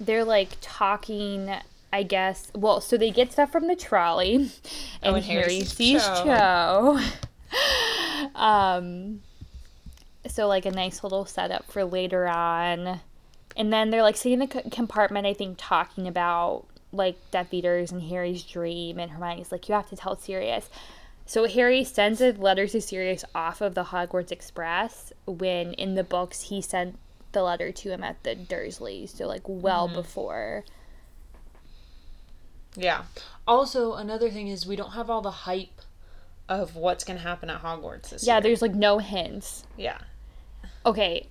they're like talking. I guess. Well, so they get stuff from the trolley, and, Oh, and Harry Harry sees Cho. Cho. um, so like a nice little setup for later on, and then they're like sitting in the c- compartment. I think talking about like Death Eaters and Harry's dream, and Hermione's like, you have to tell Sirius. So Harry sends a letter to Sirius off of the Hogwarts Express when in the books he sent the letter to him at the Dursleys, so like well before. Yeah. Also, another thing is we don't have all the hype of what's going to happen at Hogwarts this Yeah, year. Yeah, there's like no hints. Yeah. Okay.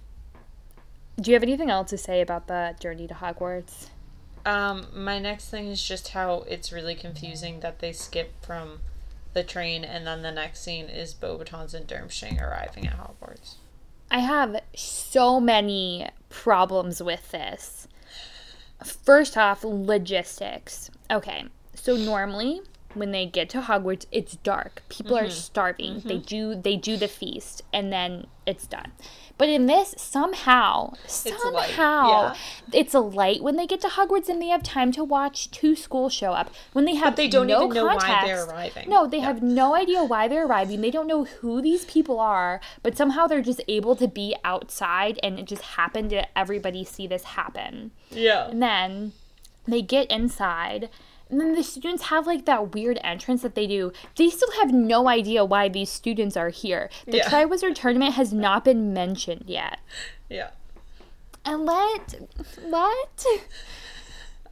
Do you have anything else to say about the journey to Hogwarts? Um, my next thing is just how it's really confusing that they skip from the train and then the next scene is Beauxbatons and Durmstrang arriving at Hogwarts. I have so many problems with this. First off, logistics. Okay, so normally when they get to Hogwarts, it's dark. People are mm-hmm. starving. They mm-hmm. do they do the feast and then it's done. But in this, somehow, somehow, yeah. it's a light when they get to Hogwarts and they have time to watch two schools show up. When they have they don't no even know why they're arriving. No, they have no idea why they're arriving. They don't know who these people are, but somehow they're just able to be outside and it just happened to everybody see this happen. Yeah. And then they get inside. And then the students have like that weird entrance that they do. They still have no idea why these students are here. The Yeah. Triwizard Tournament has not been mentioned yet. Yeah. And let what?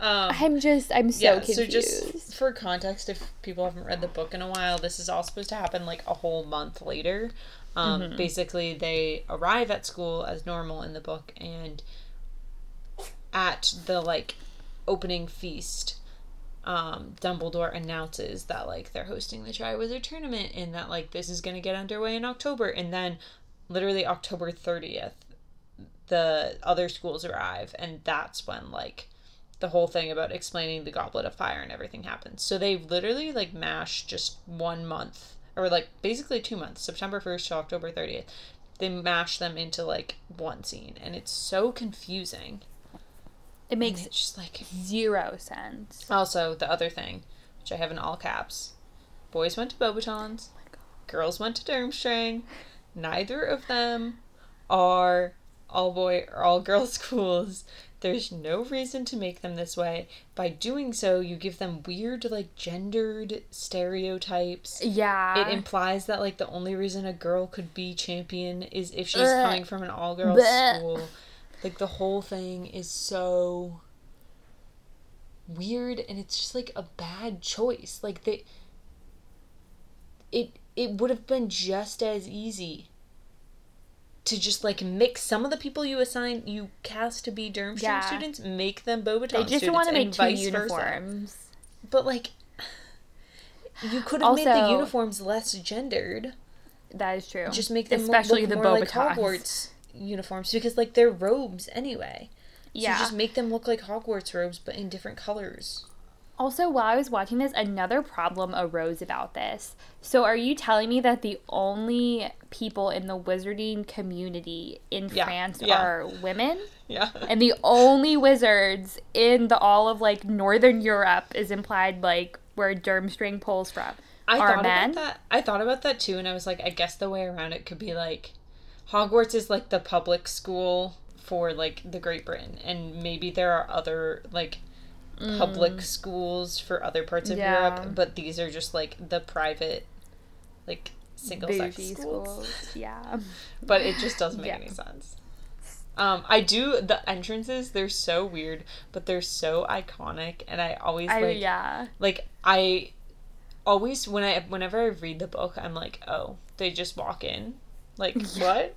Um, I'm just I'm so yeah, confused. so just for context, if people haven't read the book in a while, this is all supposed to happen like a whole month later. Um, Mm-hmm. Basically, they arrive at school as normal in the book, and at the like opening feast, um, Dumbledore announces that like they're hosting the Triwizard Tournament, and that like this is gonna get underway in October, and then literally October thirtieth, the other schools arrive, and that's when like the whole thing about explaining the goblet of fire and everything happens. So they literally like mash just one month or like basically two months, September 1st to October 30th. They mash them into like one scene and it's so confusing. It makes just like zero sense. also the other thing, which I have in all caps. Boys went to Beauxbatons, oh girls went to Durmstrang. Neither of them are all boy or all girl schools. There's no reason to make them this way. By doing so, you give them weird, like, gendered stereotypes. Yeah. It implies that, like, the only reason a girl could be champion is if she's Blech. coming from an all girls Blech. school. Like, the whole thing is so weird and it's just, like, a bad choice. Like, they. It, it would have been just as easy to just like mix some of the people you assign you cast to be Durmstrang Yeah. students, make them Beauxbaton they just students, want to make two vice versa. uniforms. But like, you could have made the uniforms less gendered. That is true. Just make them especially look the more like Beauxbatons. Hogwarts uniforms because like they're robes anyway. Yeah. So just make them look like Hogwarts robes but in different colors. Also, while I was watching this, another problem arose about this. So, are you telling me that the only people in the wizarding community in Yeah, France yeah. are women? Yeah. And the only wizards in the all of like Northern Europe is implied like where Durmstrang pulls from I are thought men. about that. I thought about that too, and I was like, I guess the way around it could be like, Hogwarts is like the public school for like the Great Britain, and maybe there are other like public schools for other parts of Mm. Yeah. Europe, but these are just like the private, like single sex schools. schools. Yeah. But it just doesn't make Yeah. any sense. Um, I do the entrances. They're so weird, but they're so iconic, and I always I, like yeah. like I always when I whenever I read the book, I'm like, oh, they just walk in. Like what?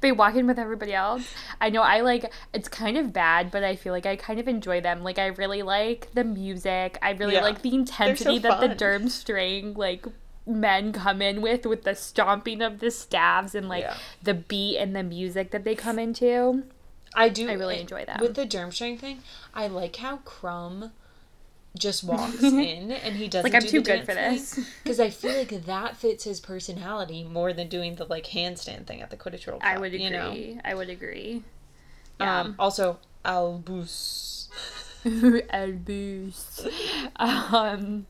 They walk in with everybody else. I know I like it's kind of bad, but I feel like I kind of enjoy them. Like I really like the music. I really Yeah. like the intensity that the fun. Durmstrang like men come in with with the stomping of the staves and like Yeah. the beat and the music that they come into. I do. I really enjoy that. With the Durmstrang thing, I like how Krum just walks in and he doesn't. Like I'm do too good for this. because I feel like that fits his personality more than doing the like handstand thing at the Quidditch World Cup. I would agree. You know. I would agree. Um. Also, Albus. Albus. Um,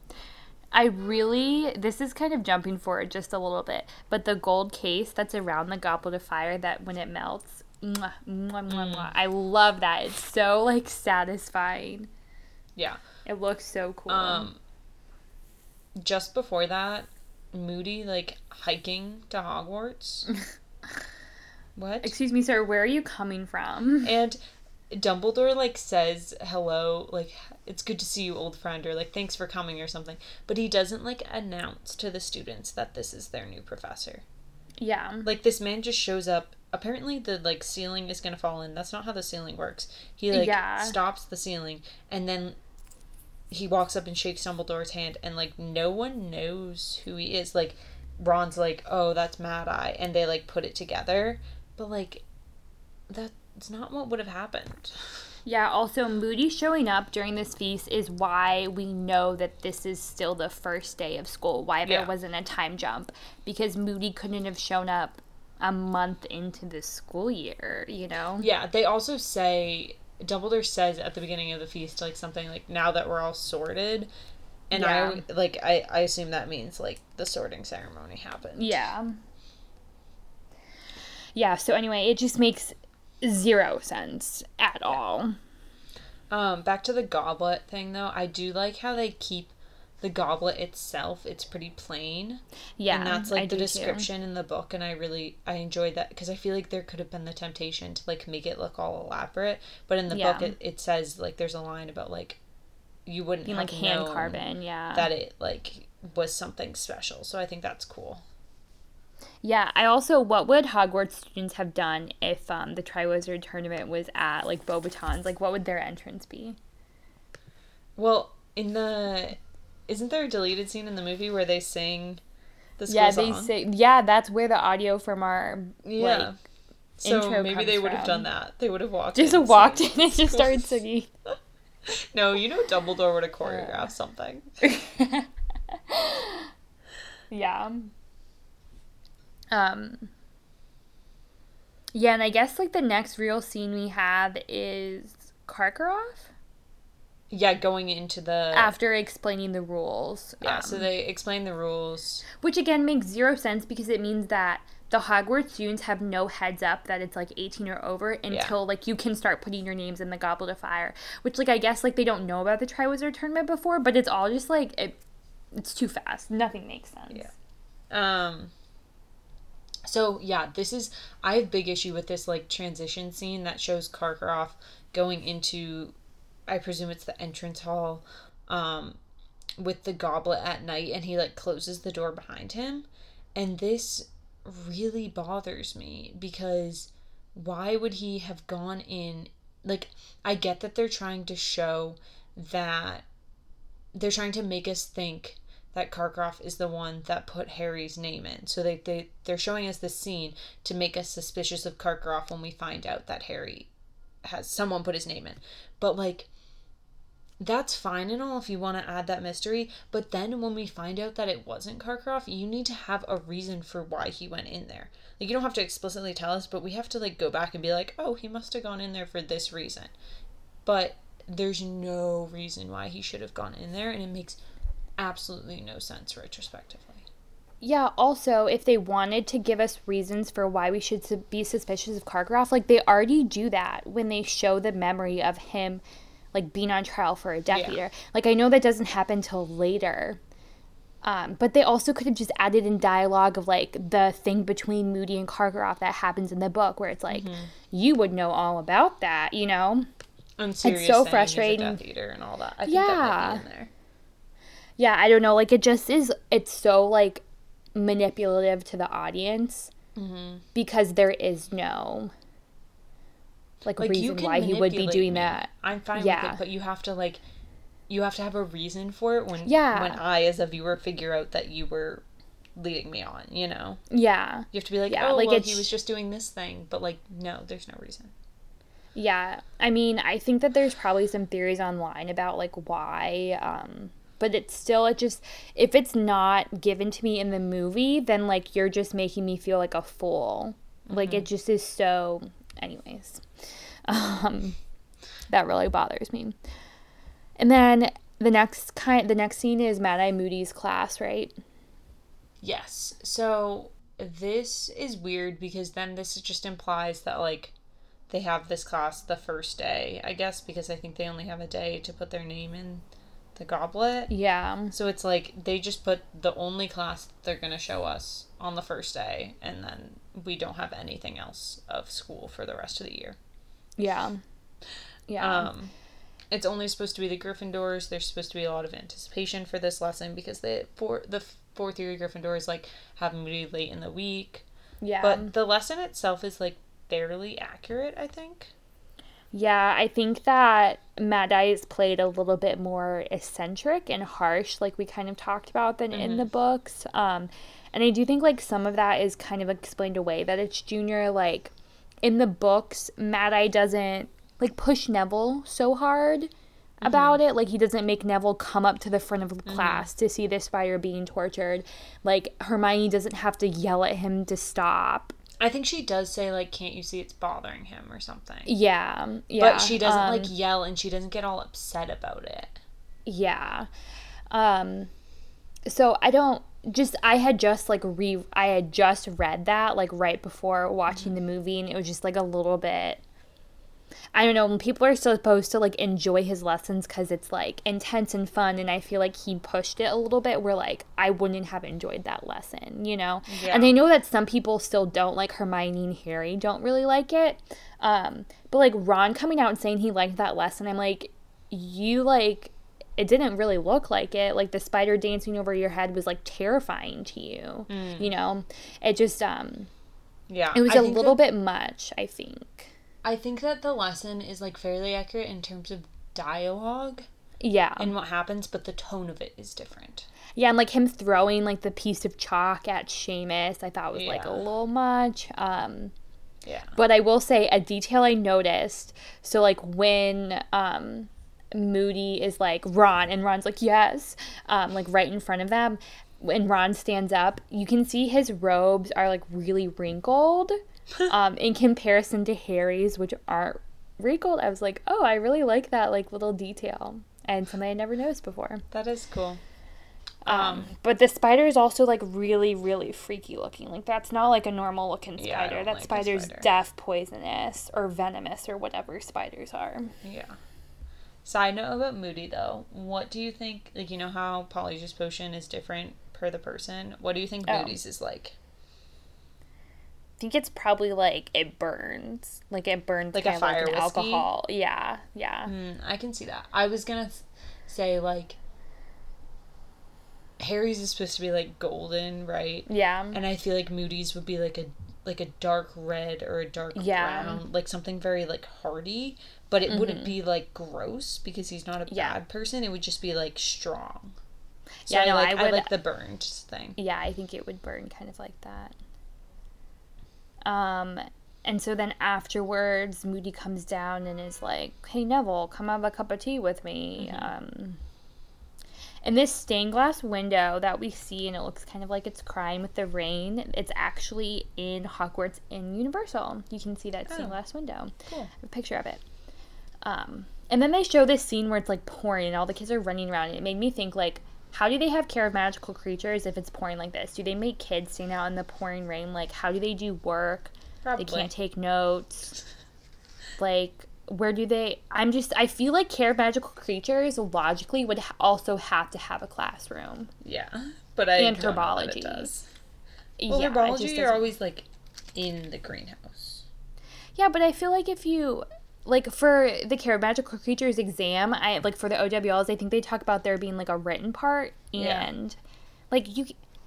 I really, this is kind of jumping forward just a little bit, but the gold case that's around the goblet of fire that when it melts, mwah, mwah, mwah, Mm. I love that. It's so like satisfying. Yeah. It looks so cool. Um, just before that, Moody like hiking to Hogwarts. what? Excuse me, sir. Where are you coming from? And Dumbledore like says hello, like it's good to see you, old friend, or like thanks for coming or something. But he doesn't like announce to the students that this is their new professor. Yeah. Like this man just shows up. Apparently the like ceiling is gonna fall in. That's not how the ceiling works. He like Yeah. stops the ceiling and then he walks up and shakes Dumbledore's hand and like no one knows who he is. Like Ron's like, oh, that's Mad Eye, and they like put it together, but like that's not what would have happened. Yeah, also Moody showing up during this feast is why we know that this is still the first day of school. Why there Yeah. wasn't a time jump because Moody couldn't have shown up a month into the school year, you know? Yeah, they also say Dumbledore says at the beginning of the feast like something like now that we're all sorted. And Yeah. I like I, I assume that means like the sorting ceremony happened. Yeah. Yeah, so anyway, it just makes zero sense at all. Um, back to the goblet thing though, I do like how they keep the goblet itself. It's pretty plain, Yeah. and that's I like the do too. description in the book. And I really I enjoyed that because I feel like there could have been the temptation to like make it look all elaborate, but in the book it, it says like there's a line about like you wouldn't have like hand carving, yeah. that it like was something special. So I think that's cool. Yeah, I also, what would Hogwarts students have done if um, the Triwizard Tournament was at like Beauxbatons? Like, what would their entrance be? Well, in the isn't there a deleted scene in the movie where they sing the school yeah, song? they say, yeah, that's where the audio from our Yeah. like so intro maybe they would have done that. They would have walked. just in walked in and just started singing. No, you know Dumbledore would have choreographed something. yeah. Um. Yeah, and I guess like the next real scene we have is Karkaroff Yeah, going into the after explaining the rules. yeah. um, so they explain the rules. Which again makes zero sense because it means that the Hogwarts students have no heads up that it's like 18 or over until like you can start putting your names in the Goblet of Fire. Which like I guess like they don't know about the Triwizard Tournament before, but it's all just like it, it's too fast. Nothing makes sense. Yeah. Um. So yeah, this is I have big issue with this like transition scene that shows Karkaroff going into, I presume it's the entrance hall, um, with the goblet at night, and he like closes the door behind him, and this really bothers me because why would he have gone in? Like I get that they're trying to show that they're trying to make us think that Karkaroff is the one that put Harry's name in. So they, they they're showing us this scene to make us suspicious of Karkaroff when we find out that Harry has someone put his name in. But like that's fine and all if you want to add that mystery, but then when we find out that it wasn't Karkaroff, you need to have a reason for why he went in there. Like you don't have to explicitly tell us, but we have to like go back and be like, "Oh, he must have gone in there for this reason." But there's no reason why he should have gone in there and it makes absolutely no sense retrospectively. Yeah, also, if they wanted to give us reasons for why we should be suspicious of Karkaroff, like they already do that when they show the memory of him like being on trial for a Death Yeah. Eater. Like I know that doesn't happen till later. Um, but they also could have just added in dialogue of like the thing between Moody and Karkaroff that happens in the book where it's like you would know all about that, you know? And Sirius so frustrating. Death Eater and all that. I think that Yeah. might be in there. yeah i don't know like it just is it's so like manipulative to the audience because there is no like, Like reason why he would be doing me. that I'm fine Yeah. with it, but you have to like you have to have a reason for it when Yeah. when I as a viewer figure out that you were leading me on, you know. yeah You have to be like, Yeah, "Oh, like well, it's- he was just doing this thing." But like, no, there's no reason. yeah i mean i think that there's probably some theories online about like why um but it's still it just if it's not given to me in the movie then like you're just making me feel like a fool like it just is so anyways um that really bothers me and then the next kind the next scene is mad eye moody's class right Yes. So this is weird because then this just implies that like they have this class the first day, I guess, because I think they only have a day to put their name in the goblet. Yeah. So it's like they just put the only class they're going to show us on the first day, and then we don't have anything else of school for the rest of the year. Yeah. Yeah. Um, it's only supposed to be the Gryffindors. There's supposed to be a lot of anticipation for this lesson because the for the fourth year Gryffindors like have Moody late in the week, yeah. but the lesson itself is like fairly accurate. I think. Yeah, I think that Mad Eye is played a little bit more eccentric and harsh, like we kind of talked about, than in the books. Um, and I do think like some of that is kind of explained away that it's Junior. Like in the books, Mad Eye doesn't like push Neville so hard about it. Like he doesn't make Neville come up to the front of the class to see this fire being tortured. Like Hermione doesn't have to yell at him to stop. I think she does say like, "Can't you see it's bothering him?" or something. Yeah, yeah. But she doesn't um, like yell and she doesn't get all upset about it. Yeah. Um so I don't just I had just like re I had just read that like right before watching the movie and it was just like a little bit I don't know when people are supposed to like enjoy his lessons cuz it's like intense and fun and I feel like he pushed it a little bit where like I wouldn't have enjoyed that lesson, you know. And Yeah. I know that some people still don't like Hermione and Harry don't really like it. Um but like Ron coming out and saying he liked that lesson, I'm like you like it didn't really look like it. Like the spider dancing over your head was like terrifying to you. You know, it just um, Yeah, it was a a little bit much. I think. I think that the lesson is like fairly accurate in terms of dialogue Yeah, and what happens, but the tone of it is different. yeah, and like him throwing like the piece of chalk at Seamus, I thought was like a little much. Um, Yeah. But I will say a detail I noticed. So like when um Moody is like Ron and Ron's like yes, um like right in front of them. When Ron stands up, you can see his robes are like really wrinkled, um, in comparison to Harry's, which aren't wrinkled. I was like, oh, I really like that like little detail, and something I never noticed before. That is cool. Um, but the spider is also like really, really freaky looking. Like that's not like a normal looking Yeah, spider. don't that like spider's spider. death poisonous or venomous or whatever spiders are. Yeah. Side note about Moody though, what do you think? Like you know how Polyjuice potion is different per the person. What do you think Oh. Moody's is like? I think it's probably like it burns. Like it burns Like a like fire an alcohol. Yeah, yeah. Mm, I can see that. I was gonna th- say like Harry's is supposed to be like golden, right? Yeah. And I feel like Moody's would be like a like a dark red or a dark Yeah. brown, like something very like hearty, but it wouldn't be like gross because he's not a Mm-hmm. Yeah. bad person. It would just be like strong. So Yeah, I no, like I I, would- like the burned thing. Yeah, I think it would burn kind of like that. Um, and so then afterwards, Moody comes down and is like, "Hey Neville, come have a cup of tea with me." Um, and this stained glass window that we see, and it looks kind of like it's crying with the rain. It's actually in Hogwarts in Universal. You can see that stained Oh. glass window. Cool. A picture of it. Um, and then they show this scene where it's like pouring and all the kids are running around. And it made me think like, how do they have care of magical creatures if it's pouring like this? Do they make kids stand out in the pouring rain? Like, how do they do work? Probably. They can't take notes. Like, where do they? I'm just. I feel like care of magical creatures logically would ha- also have to have a classroom. Yeah, but I And don't know that it herbology. does. Well, yeah, herbology, just you're always like in the greenhouse. Yeah, but I feel like if you like for the care of magical creatures exam, I like for the OWLs, I think they talk about there being like a written part Yeah. and like you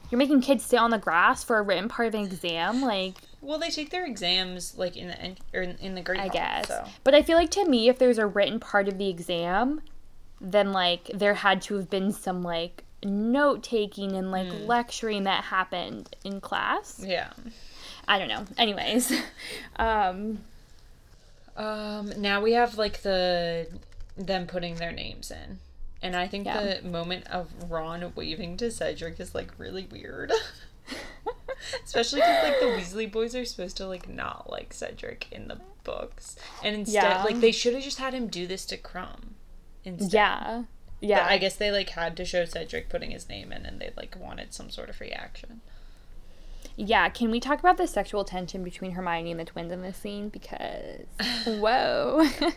you're making kids sit on the grass for a written part of an exam, like Well, they take their exams like in the en- or in, in the green. I guess. So. But I feel like to me if there's a written part of the exam, then like there had to have been some like note taking and like lecturing that happened in class. Yeah. I don't know. Anyways, um Um. Now we have like the them putting their names in, and I think Yeah. the moment of Ron waving to Cedric is like really weird. Especially because like the Weasley boys are supposed to like not like Cedric in the books, and instead Yeah. like they should have just had him do this to Krum. Instead. yeah. Yeah. But I guess they like had to show Cedric putting his name in, and they like wanted some sort of reaction. Yeah, can we talk about the sexual tension between Hermione and the twins in this scene? Because, whoa.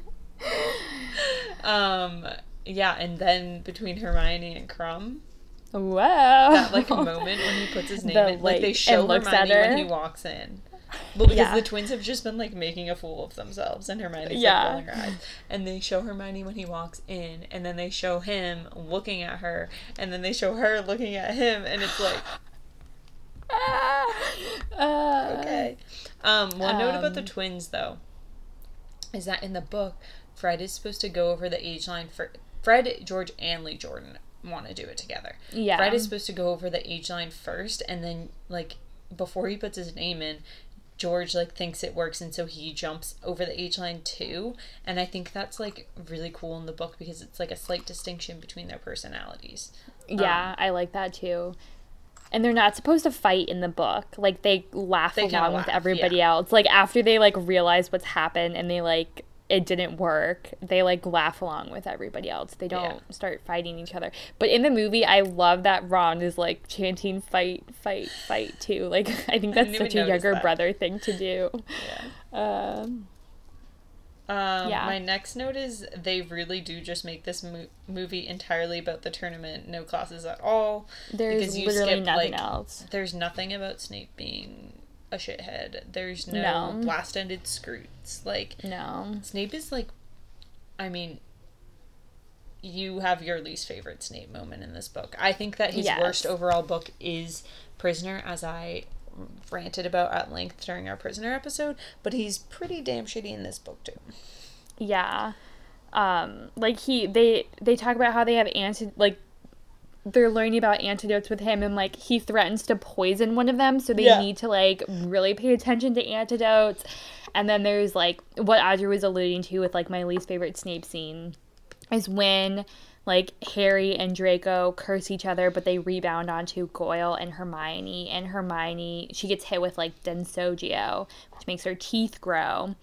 Um, yeah, and then between Hermione and Krum, whoa. that like moment when he puts his name The, in, like they show looks at Hermione when he walks in. Well, because Yeah. the twins have just been like making a fool of themselves, and Hermione's Yeah. like rolling her eyes. And they show Hermione when he walks in, and then they show him looking at her, and then they show her looking at him, and it's like, Uh, okay. Um, one note about the Um, twins though is that in the book, Fred is supposed to go over the age line for Fred, George, and Lee Jordan want to do it together. Yeah. Fred is supposed to go over the age line first, and then like before he puts his name in, George like thinks it works, and so he jumps over the age line too. And I think that's like really cool in the book because it's like a slight distinction between their personalities. Yeah, I like that too. And they're not supposed to fight in the book. Like they laugh They along with laugh, everybody yeah. else. Like after they like realize what's happened and they like it didn't work, they like laugh along with everybody else. They don't Yeah. start fighting each other. But in the movie, I love that Ron is like chanting "fight, fight, fight" too. Like I think that's didn't such a younger that. brother thing to do. Yeah. Um, Um, Yeah. My next note is they really do just make this mo- movie entirely about the tournament, no classes at all. there's Because you literally skip, nothing like, else. There's nothing about Snape being a shithead. There's no, No. blast-ended skrewts. Like No. Snape is like, I mean, you have your least favorite Snape moment in this book. I think that his Yes. worst overall book is Prisoner, as I ranted about at length during our Prisoner episode. But he's pretty damn shitty in this book too. Yeah. Um, like he they they talk about how they have anti like they're learning about antidotes with him and like he threatens to poison one of them so they Yeah. need to like really pay attention to antidotes. And then there's like what Audrey was alluding to with like my least favorite Snape scene is when like Harry and Draco curse each other, but they rebound onto Goyle and Hermione. And Hermione, she gets hit with like Densaugeo, which makes her teeth grow.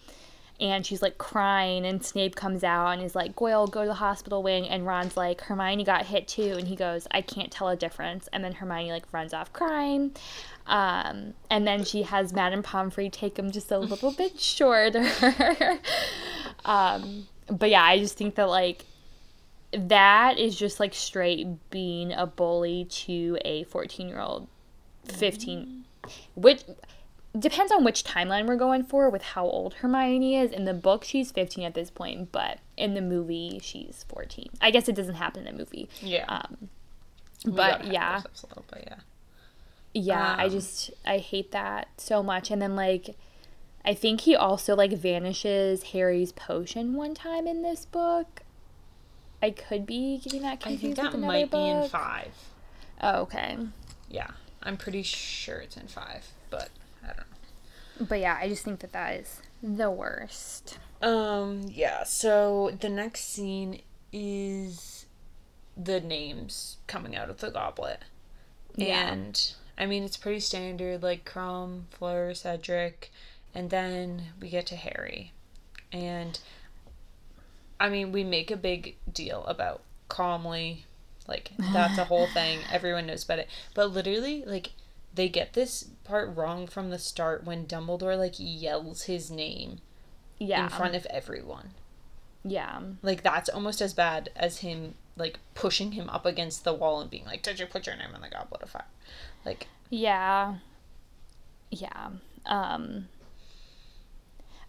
And she's like crying, and Snape comes out and is like, Goyle, go to the hospital wing. And Ron's like, Hermione got hit too. And he goes, I can't tell a difference. And then Hermione like runs off crying. Um, and then she has Madame Pomfrey take him just a little bit shorter. um, but yeah, I just think that like that is just like straight being a bully to a 14 year old 15 which depends on which timeline we're going for with how old hermione is. In the book she's 15 at this point but in the movie she's 14 i guess it doesn't happen in the movie. Yeah. um but yeah. little bit, yeah. yeah i Um, just i hate that so much. And then like i think he also like vanishes harry's potion one time in this book i could be getting that I think that might be in five. oh okay Yeah, I'm pretty sure it's in five, but I don't know. But yeah, I just think that that is the worst. Um, yeah, so the next scene is the names coming out of the goblet. Yeah. And I mean, it's pretty standard like Krum, Fleur, Cedric, and then we get to Harry. And I mean, we make a big deal about calmly, like, that's a whole thing. Everyone knows about it. But literally, like, they get this part wrong from the start when Dumbledore, like, yells his name Yeah. in front of everyone. yeah. Like that's almost as bad as him like pushing him up against the wall and being like, "Did you put your name in the goblet of fire?" Like, Yeah. Yeah. Um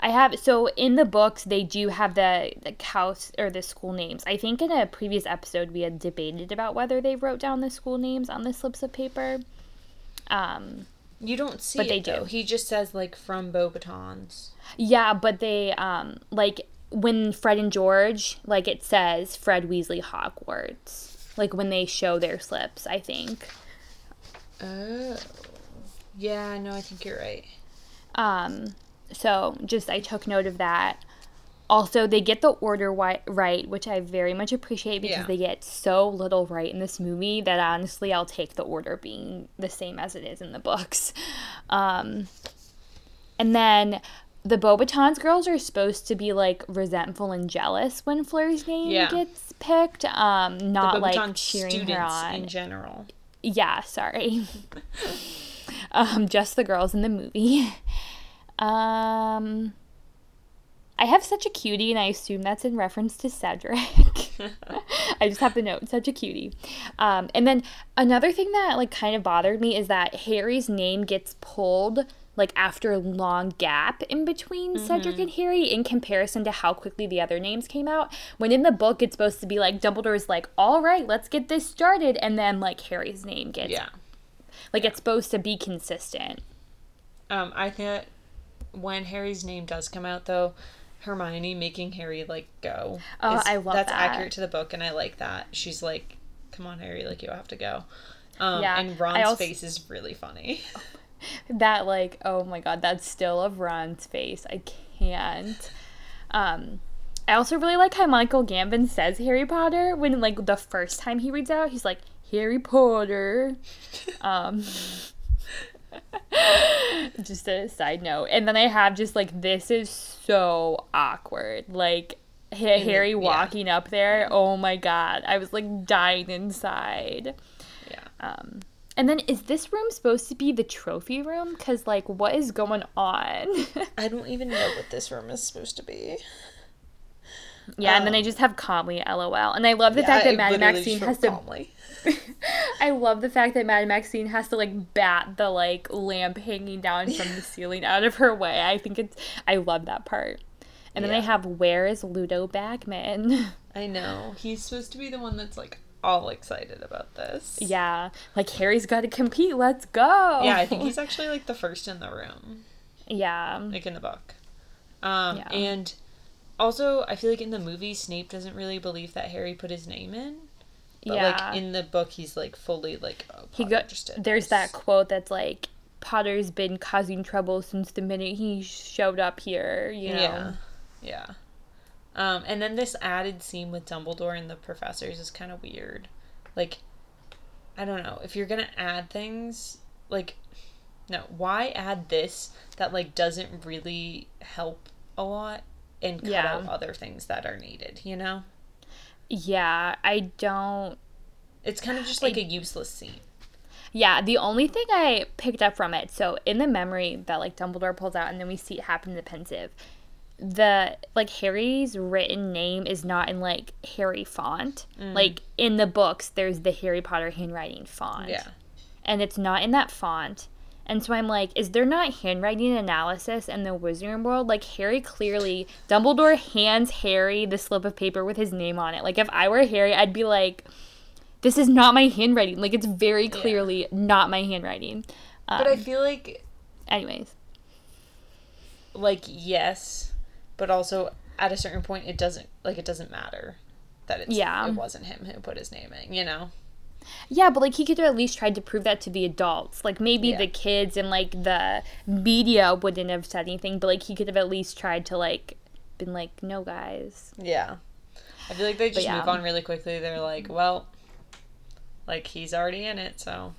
I have so in the books they do have the the house or the school names. I think in a previous episode we had debated about whether they wrote down the school names on the slips of paper. Um you don't see But it they though. do. He just says like from Beauxbatons. yeah, but they um like when Fred and George like it says Fred Weasley Hogwarts. Like when they show their slips, I think. Oh. Yeah, no, I think you're right. Um, so just I took note of that. Also, they get the order wi- right, which I very much appreciate because Yeah. they get so little right in this movie that honestly, I'll take the order being the same as it is in the books. Um, and then the Beauxbatons girls are supposed to be like resentful and jealous when Fleur's name Yeah. gets picked. Um, not like cheering her on in general. yeah sorry um, just the girls in the movie. Um, I have such a cutie, and I assume that's in reference to Cedric. I just have the note, such a cutie. Um, and then another thing that like kind of bothered me is that Harry's name gets pulled like after a long gap in between Cedric and Harry in comparison to how quickly the other names came out. When in the book it's supposed to be like Dumbledore's like, "All right, let's get this started," and then like Harry's name gets Yeah. like it's supposed to be consistent. Um, I think that when Harry's name does come out, though, Hermione making Harry like go. Oh, I love that's that. accurate to the book, and I like that. She's like, "Come on, Harry, like you have to go." Um, Yeah, and Ron's also- face is really funny. that like oh my god that's still of ron's face i can't um i also really like how michael gambon says harry potter when like the first time he reads out he's like harry potter um just a side note and then i have just like this is so awkward like Ha- harry yeah. walking up there oh my god i was like dying inside yeah. um, and then is this room supposed to be the trophy room? Because, like, what is going on? I don't even know what this room is supposed to be. yeah, and then I just have calmly LOL. And I love the fact that Madame Maxime has to. I love the fact that Madame Maxime has to, like, bat the, like, lamp hanging down from the ceiling out of her way. I think it's. I love that part. And then I Yeah. have Where is Ludo Bagman? I know he's supposed to be the one that's like all excited about this. yeah. Like, Harry's got to compete. Let's go. Yeah, I think he's actually like the first in the room. Yeah. like in the book. Um, Yeah. and also I feel like in the movie Snape doesn't really believe that Harry put his name in. But yeah. like in the book he's like fully like oh, he got just there's this. that quote that's like Potter's been causing trouble since the minute he showed up here, you know. Yeah. Yeah. Um, and then this added scene with Dumbledore and the professors is kind of weird. Like, I don't know. If you're gonna add things, like, no, why add this that like doesn't really help a lot and cut Yeah. out other things that are needed? You know, Yeah, I don't it's kind of just like a useless scene. Yeah, the only thing I picked up from it, so in the memory that like Dumbledore pulls out and then we see it happen in the Pensieve, the like Harry's written name is not in like Harry font. Mm. Like in the books there's the Harry Potter handwriting font. Yeah. and it's not in that font. And so I'm like, is there not handwriting analysis in the Wizarding World? Like Harry clearly, Dumbledore hands Harry the slip of paper with his name on it. Like if I were Harry, I'd be like, this is not my handwriting. Like it's very clearly not my handwriting. Um, But I feel like anyways, like yes, but also at a certain point it doesn't like it doesn't matter that it's Yeah. it wasn't him who put his name in, you know. Yeah, but like he could have at least tried to prove that to the adults. Like maybe Yeah. the kids and like the media wouldn't have said anything, but like he could have at least tried to like been like, no guys. Yeah. I feel like they just yeah. move on really quickly. They're like, well, like he's already in it, so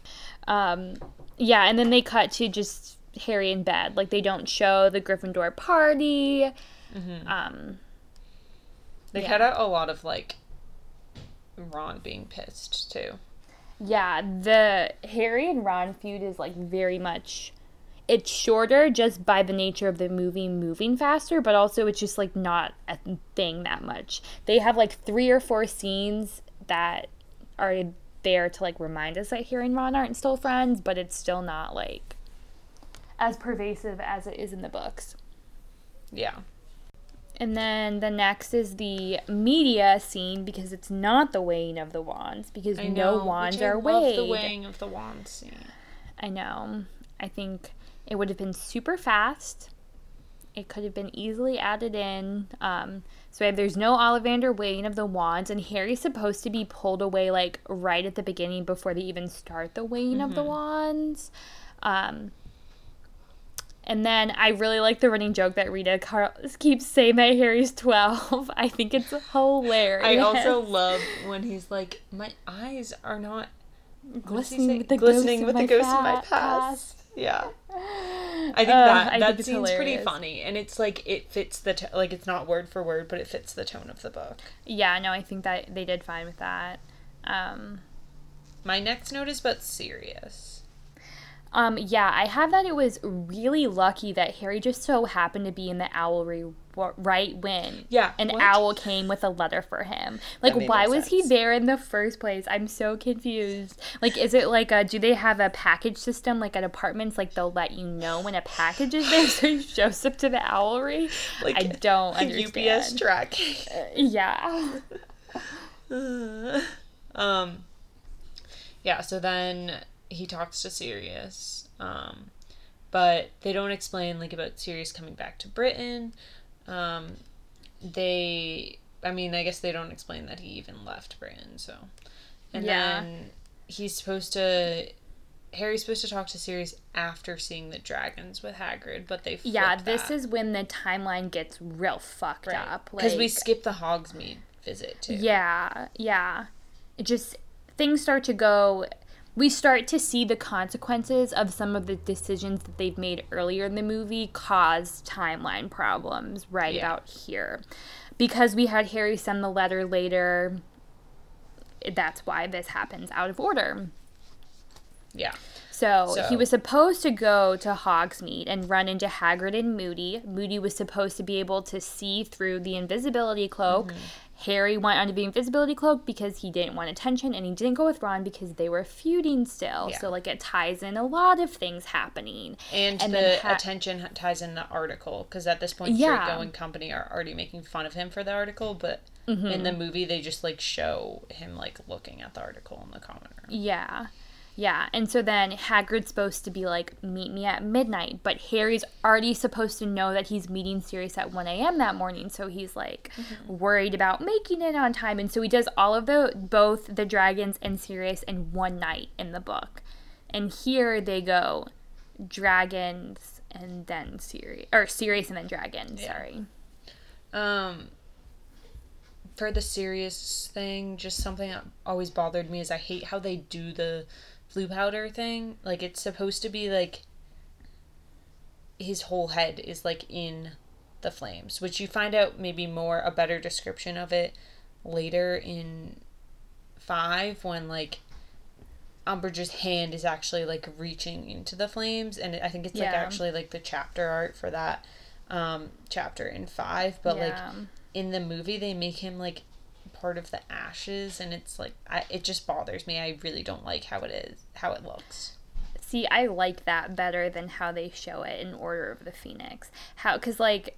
um yeah and then they cut to just harry in bed like they don't show the gryffindor party um they Yeah. cut out a lot of like Ron being pissed too. Yeah the harry and ron feud is like very much it's shorter just by the nature of the movie moving faster but also it's just like not a thing that much they have like three or four scenes that are there to like remind us that harry and ron aren't still friends but it's still not like as pervasive as it is in the books Yeah. And then the next is the media scene because it's not the weighing of the wands because I no know, wands are love weighed. the weighing of the wands scene. I know. I think it would have been super fast. It could have been easily added in. Um, so if there's no Ollivander weighing of the wands, and Harry's supposed to be pulled away like right at the beginning before they even start the weighing of Mm-hmm. the wands. Um, and then I really like the running joke that Rita Carl keeps saying that Harry's 12. I think it's hilarious. I also love when he's like, my eyes are not what does he Glistening with the glistening ghosts with of the my of my fa- past. Yeah. I think Uh, that I that think scene's pretty funny, and it's like it fits the like it's not word for word, but it fits the tone of the book. Yeah, no, I think that they did fine with that. Um, My next note is about Sirius. Um, yeah, I have that it was really lucky that Harry just so happened to be in the owlery right when Yeah, an what? owl came with a letter for him. Like, why was he there in the first place? I'm so confused. Like, is it like a, do they have a package system like at apartments? Like, they'll let you know when a package is there so he shows up to the owlery? Like I don't a UPS understand. track. Yeah. um yeah so then he talks to sirius um but they don't explain like about sirius coming back to britain um they i mean i guess they don't explain that he even left britain so and Yeah. then he's supposed to harry's supposed to talk to sirius after seeing the dragons with hagrid but they Yeah, this that. is when the timeline gets real fucked up. because we skip the hogsmeade visit too Yeah, yeah. It just things start to go we start to see the consequences of some of the decisions that they've made earlier in the movie cause timeline problems right Yeah. about here. Because we had Harry send the letter later, that's why this happens out of order. yeah So, So- he was supposed to go to Hogsmeade and run into Hagrid and Moody. Moody was supposed to be able to see through the invisibility cloak. Mm-hmm. Harry went under the invisibility cloak because he didn't want attention, and he didn't go with Ron because they were feuding still. Yeah. So, like, it ties in a lot of things happening. And, And the ha- attention ties in the article because at this point, Yeah. Draco and company are already making fun of him for the article, but Mm-hmm. in the movie they just like show him like looking at the article in the common room. Yeah. Yeah. And so then Hagrid's supposed to be like, meet me at midnight. But Harry's already supposed to know that he's meeting Sirius at 1 a.m. that morning. So he's like worried about making it on time. And so he does all of the, both the dragons and Sirius in one night in the book. And here they go dragons and then Sirius, or Sirius and then dragons. Yeah. Sorry. Um, for the Sirius thing, just something that always bothered me is I hate how they do the Floo powder thing. Like it's supposed to be like his whole head is like in the flames, which you find out maybe more a better description of it later in five when like Umbridge's hand is actually like reaching into the flames, and I think it's like actually like the chapter art for that um chapter in five, but like in the movie they make him like part of the ashes and it's like I, it just bothers me i really don't like how it is how it looks See, I like that better than how they show it in Order of the Phoenix. How, because like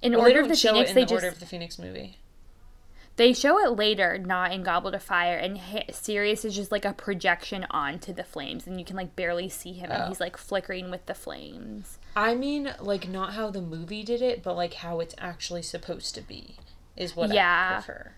in well, Order of the Phoenix, in they the just order of the phoenix movie they show it later, not in Goblet of Fire, and ha- Sirius is just like a projection onto the flames, and you can like barely see him, and Oh. he's like flickering with the flames. i mean like not how the movie did it but like how it's actually supposed to be is what Yeah. i prefer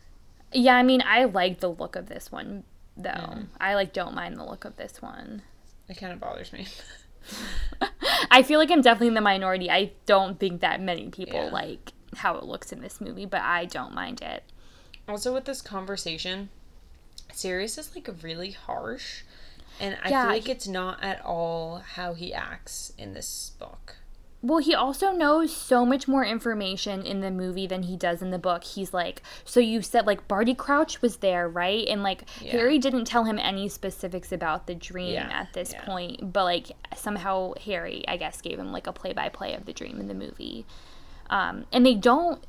Yeah, I mean, I like the look of this one though. Mm. I like don't mind the look of this one. it kind of bothers me I feel like I'm definitely in the minority. I don't think that many people Yeah. like how it looks in this movie, but I don't mind it. also with this conversation sirius is like really harsh and i Yeah, feel like he- it's not at all how he acts in this book Well, he also knows so much more information in the movie than he does in the book. He's like, so you said like Barty Crouch was there, right? And like Yeah. Harry didn't tell him any specifics about the dream Yeah, at this yeah. point, but like somehow Harry, I guess, gave him like a play-by-play of the dream in the movie. Um, and they don't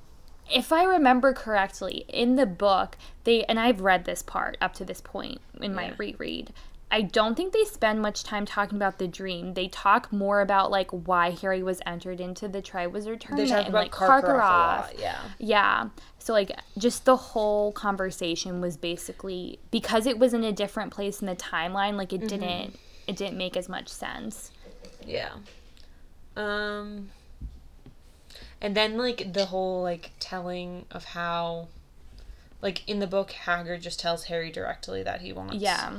if I remember correctly, in the book, they and I've read this part up to this point in my Yeah. reread. I don't think they spend much time talking about the dream. They talk more about like why Harry was entered into the Triwizard Tournament and like Karkaroff yeah Yeah. So like just the whole conversation was basically because it was in a different place in the timeline, like it Mm-hmm. didn't it didn't make as much sense. Yeah. Um and then like the whole like telling of how like in the book Hagrid just tells Harry directly that he wants Yeah.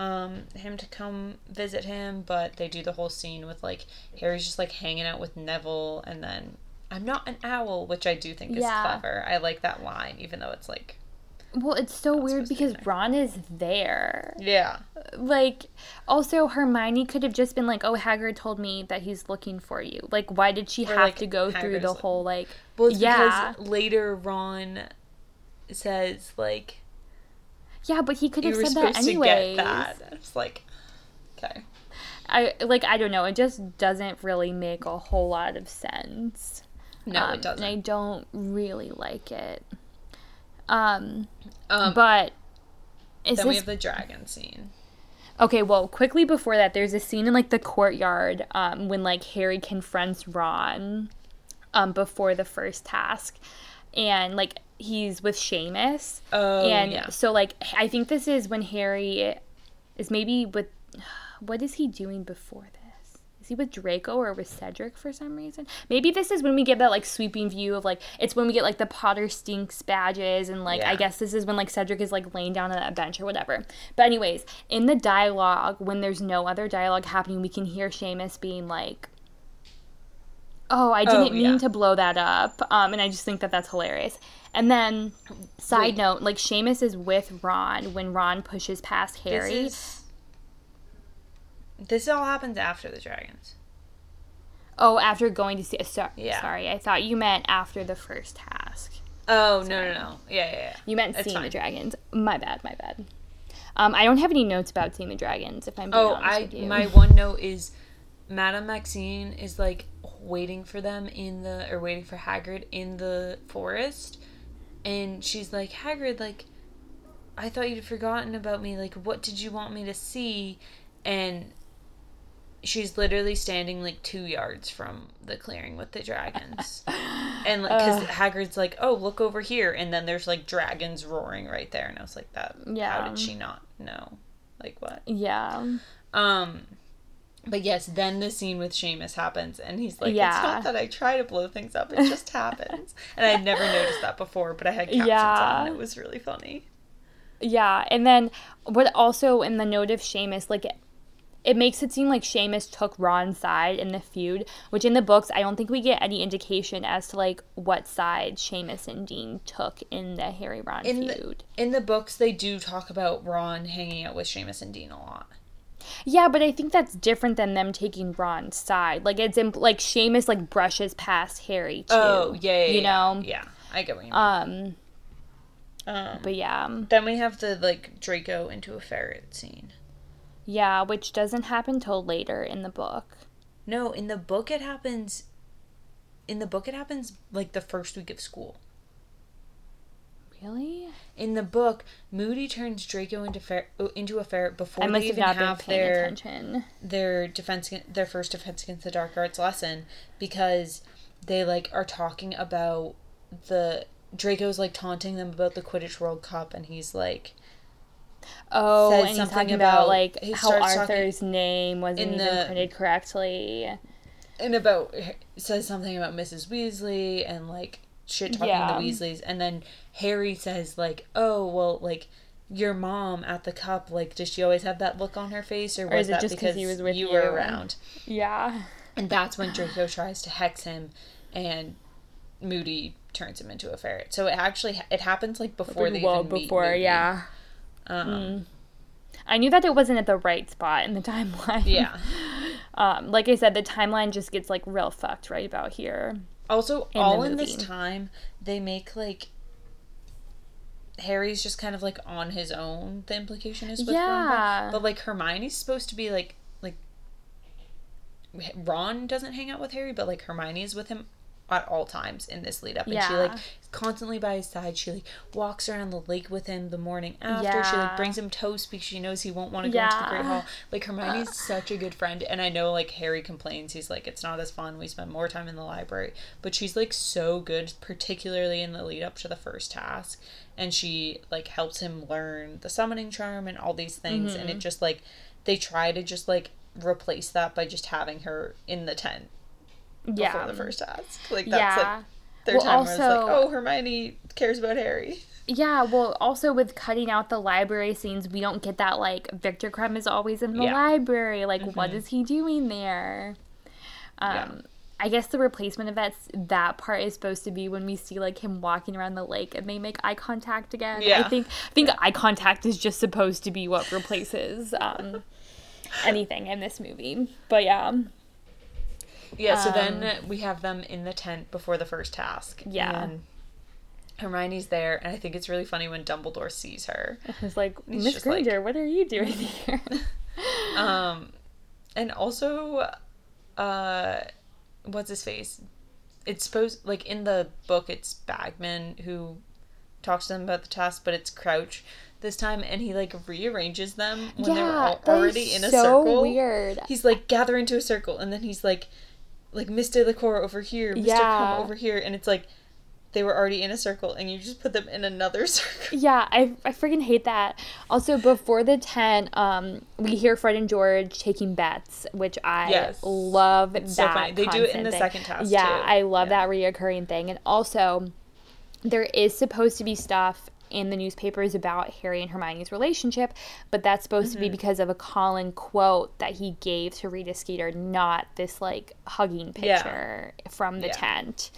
Um him to come visit him, but they do the whole scene with like Harry's just like hanging out with Neville and then I'm not an owl, which I do think is Yeah. clever. I like that line even though it's like Well, it's so weird to be because. Ron is there. yeah. like also Hermione could have just been like, "Oh, Hagrid told me that he's looking for you." Like, why did she Or, have like, to go through the like- whole like? Well, Yeah. because later Ron says like Yeah, but he could have said that anyway. that. It's like okay. I like I don't know. It just doesn't really make a whole lot of sense. No, Um, it doesn't. And I don't really like it. Um, um, but is then we have the dragon scene. okay? Well, quickly before that, there's a scene in like the courtyard um, when like Harry confronts Ron um, before the first task, and like he's with Seamus. Oh, and yeah. so like I think this is when Harry is maybe with what is he doing before this? Is he with Draco or with Cedric for some reason? Maybe this is when we get that like sweeping view of like it's when we get like the Potter Stinks badges and like I guess this is when like Cedric is like laying down on that bench or whatever. But anyways, in the dialogue when there's no other dialogue happening, we can hear Seamus being like Oh, I didn't Oh, mean yeah. to blow that up. Um, and I just think that that's hilarious. And then, side Wait. note, like Seamus is with Ron when Ron pushes past Harry. This is. This all happens after the dragons. Oh, after going to see. So, Yeah. Sorry, I thought you meant after the first task. Oh no no no! Yeah yeah yeah. You meant It's seeing the dragons. My bad, my bad. Um, I don't have any notes about seeing the dragons. If I'm being Oh, honest I with you. my one note is, Madame Maxime is like waiting for them in the or waiting for Hagrid in the forest, and she's like Hagrid, like, I thought you'd forgotten about me. Like, what did you want me to see? And she's literally standing like two yards from the clearing with the dragons, and like because Hagrid's like, oh look over here, and then there's like dragons roaring right there, and I was like, that. yeah. How did she not know? Like what? yeah. Um, but yes, then the scene with Seamus happens, and he's like, "It's not that I try to blow things up; it just happens." And I had never noticed that before, but I had captions Yeah. on. It was really funny. Yeah, and then what also in the note of Seamus, like it, it makes it seem like Seamus took Ron's side in the feud, which in the books I don't think we get any indication as to like what side Seamus and Dean took in the Harry Ron In feud. the in the books, they do talk about Ron hanging out with Seamus and Dean a lot. Yeah, but I think that's different than them taking Ron's side. Like it's imp- like Seamus like brushes past Harry too. Oh yeah, yeah you yeah. know. yeah, I get what you mean. Um, um, but yeah, then we have the like Draco into a ferret scene. yeah, which doesn't happen till later in the book. No, in the book it happens. In the book, it happens like the first week of school. Really? in the book, Moody turns Draco into fer- into a ferret before I they have even not have their attention. their defense their first defense against the dark arts lesson because they like are talking about the Draco's like taunting them about the Quidditch World Cup and he's like Oh, and he's talking about- about, like how Arthur's name wasn't even the- printed correctly. and about says something about Mrs. Weasley and like shit talking Yeah. the Weasleys and then Harry says like oh well like your mom at the cup like does she always have that look on her face or, was is it that just 'cause because he was with you were around Yeah. And that's when Draco tries to hex him, and Moody turns him into a ferret. So it actually it happens like before they well even meet before, Moody. yeah. Um, I knew that it wasn't at the right spot in the timeline. Yeah. Um, like I said, the timeline just gets like real fucked right about here. Also, all in this time, they make like Harry's just kind of like on his own. The implication is with Yeah. Ron, but like Hermione's supposed to be like like Ron doesn't hang out with Harry, but like Hermione's with him at all times in this lead up, and she like constantly by his side. She like walks around the lake with him the morning after. She like brings him toast because she knows he won't want to go into the Great Hall. Like Hermione's such a good friend, and I know like Harry complains. He's like, it's not as fun. We spend more time in the library, but she's like so good, particularly in the lead up to the first task, and she like helps him learn the summoning charm and all these things, and it Mm-hmm. just like they try to just like replace that by just having her in the tent before Yeah. the first task. Like that's yeah. like their Well, time where it's like, also- oh, Hermione cares about Harry. Yeah, well, also with cutting out the library scenes, we don't get that like Viktor Krum is always in the Yeah. library. Like, what is he doing there? Um, Yeah. I guess the replacement of that that part is supposed to be when we see like him walking around the lake and they make eye contact again. Yeah. I think I think eye contact is just supposed to be what replaces um, anything in this movie. But yeah, Yeah, so Um, then we have them in the tent before the first task. Yeah. And Hermione's there, and I think it's really funny when Dumbledore sees her. it's like He's Miss just like- Granger, what are you doing here? Um, and also, uh, what's his face? It's supposed like in the book, it's Bagman who talks to them about the task, but it's Crouch this time, and he like rearranges them when they were Yeah, is already in a so circle. weird. He's like gather into a circle, and then he's like, like Mr. Licor over here, Mr. Yeah. Over here, and it's like they were already in a circle, and you just put them in another circle. Yeah, I, I freaking hate that. Also, before the 10, um, we hear Fred and George taking bets, which I Yes. love It's that. so funny. They do it in the thing. second task, Yeah, too. I love Yeah. that reoccurring thing. And also, there is supposed to be stuff in the newspapers about Harry and Hermione's relationship, but that's supposed to be because of a Colin quote that he gave to Rita Skeeter, not this like hugging Yeah. picture from the Yeah. tent.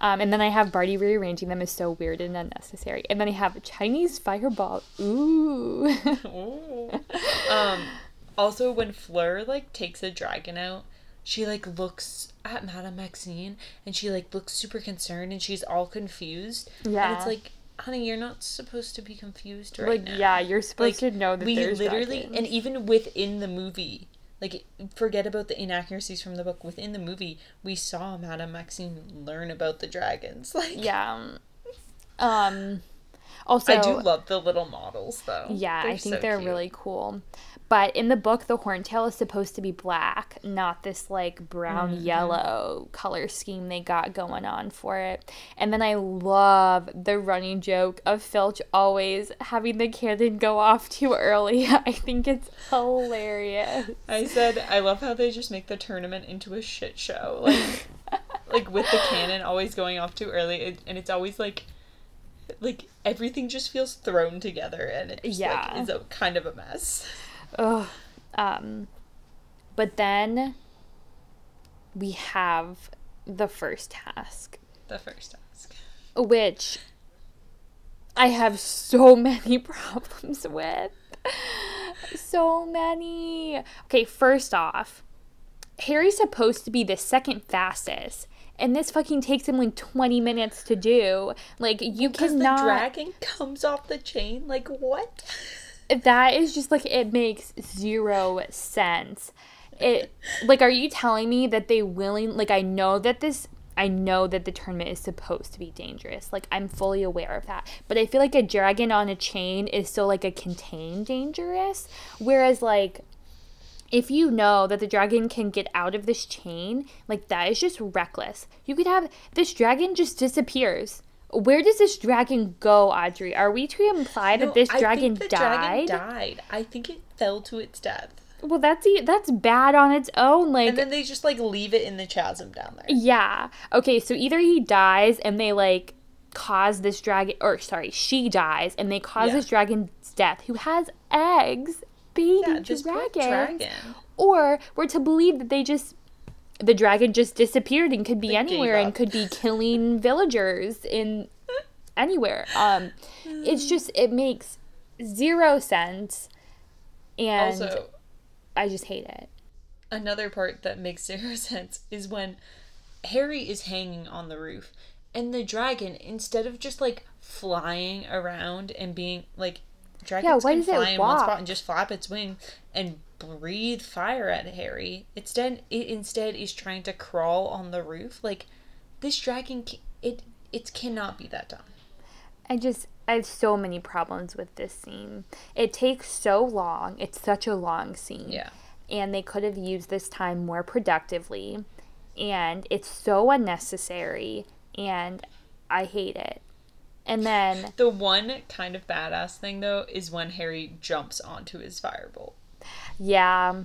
Um, and then I have Barty rearranging them is so weird and unnecessary. And then I have Chinese fireball. Ooh. Ooh. um, also, when Fleur like takes a dragon out, she like looks at Madame Maxime and she like looks super concerned and she's all confused. and Yeah. it's like, honey, you're not supposed to be confused right like now. yeah, you're supposed Like, to know that we literally dragons. and even within the movie like forget about the inaccuracies from the book within the movie we saw madame maxime learn about the dragons like yeah. Um also i do love the little models though Yeah, I think so they're cute. really cool. But in the book, the horntail is supposed to be black, not this like brown Mm-hmm. yellow color scheme they got going on for it. And then I love the running joke of Filch always having the cannon go off too early. I think it's hilarious. i said i love how they just make the tournament into a shit show like like with the cannon always going off too early it, and it's always like like everything just feels thrown together and it just Yeah. like is a kind of a mess Ugh. Um, but then we have the first task. the first task which I have so many problems with. So many. Okay, first off, Harry's supposed to be the second fastest, and this fucking takes him like 20 minutes to do. Like, you because cannot. the dragon comes off the chain like what that is just like, it makes zero sense. It, like, are you telling me that they willing, like, I know that this I know that the tournament is supposed to be dangerous. Like I'm fully aware of that. But I feel like a dragon on a chain is still like a contained dangerous. Whereas like if you know that the dragon can get out of this chain, like that is just reckless. You could have this dragon just disappears. Where does this dragon go, Audrey? Are we to imply that No, this I dragon think the died? Dragon died. I think it fell to its death, Well, that's that's bad on its own. Like and then they just like leave it in the chasm down there. Yeah. Okay, so either he dies and they like cause this dragon or sorry, she dies and they cause Yeah. this dragon's death who has eggs, baby Yeah, poor dragon. Or we're to believe that they just the dragon just disappeared and could be They anywhere and could be killing villagers in anywhere. Um it's just it makes zero sense and Also, I just hate it. another part that makes zero sense is when Harry is hanging on the roof, and the dragon, instead of just like flying around and being like, dragons why can does it fly in one spot and just flap its wing and breathe fire at Harry. Instead, it instead is trying to crawl on the roof. Like this dragon, it it cannot be that dumb. I just I have so many problems with this scene. It takes so long. It's such a long scene. Yeah. And they could have used this time more productively. And it's so unnecessary and I hate it. And then The one kind of badass thing though is when Harry jumps onto his firebolt. yeah,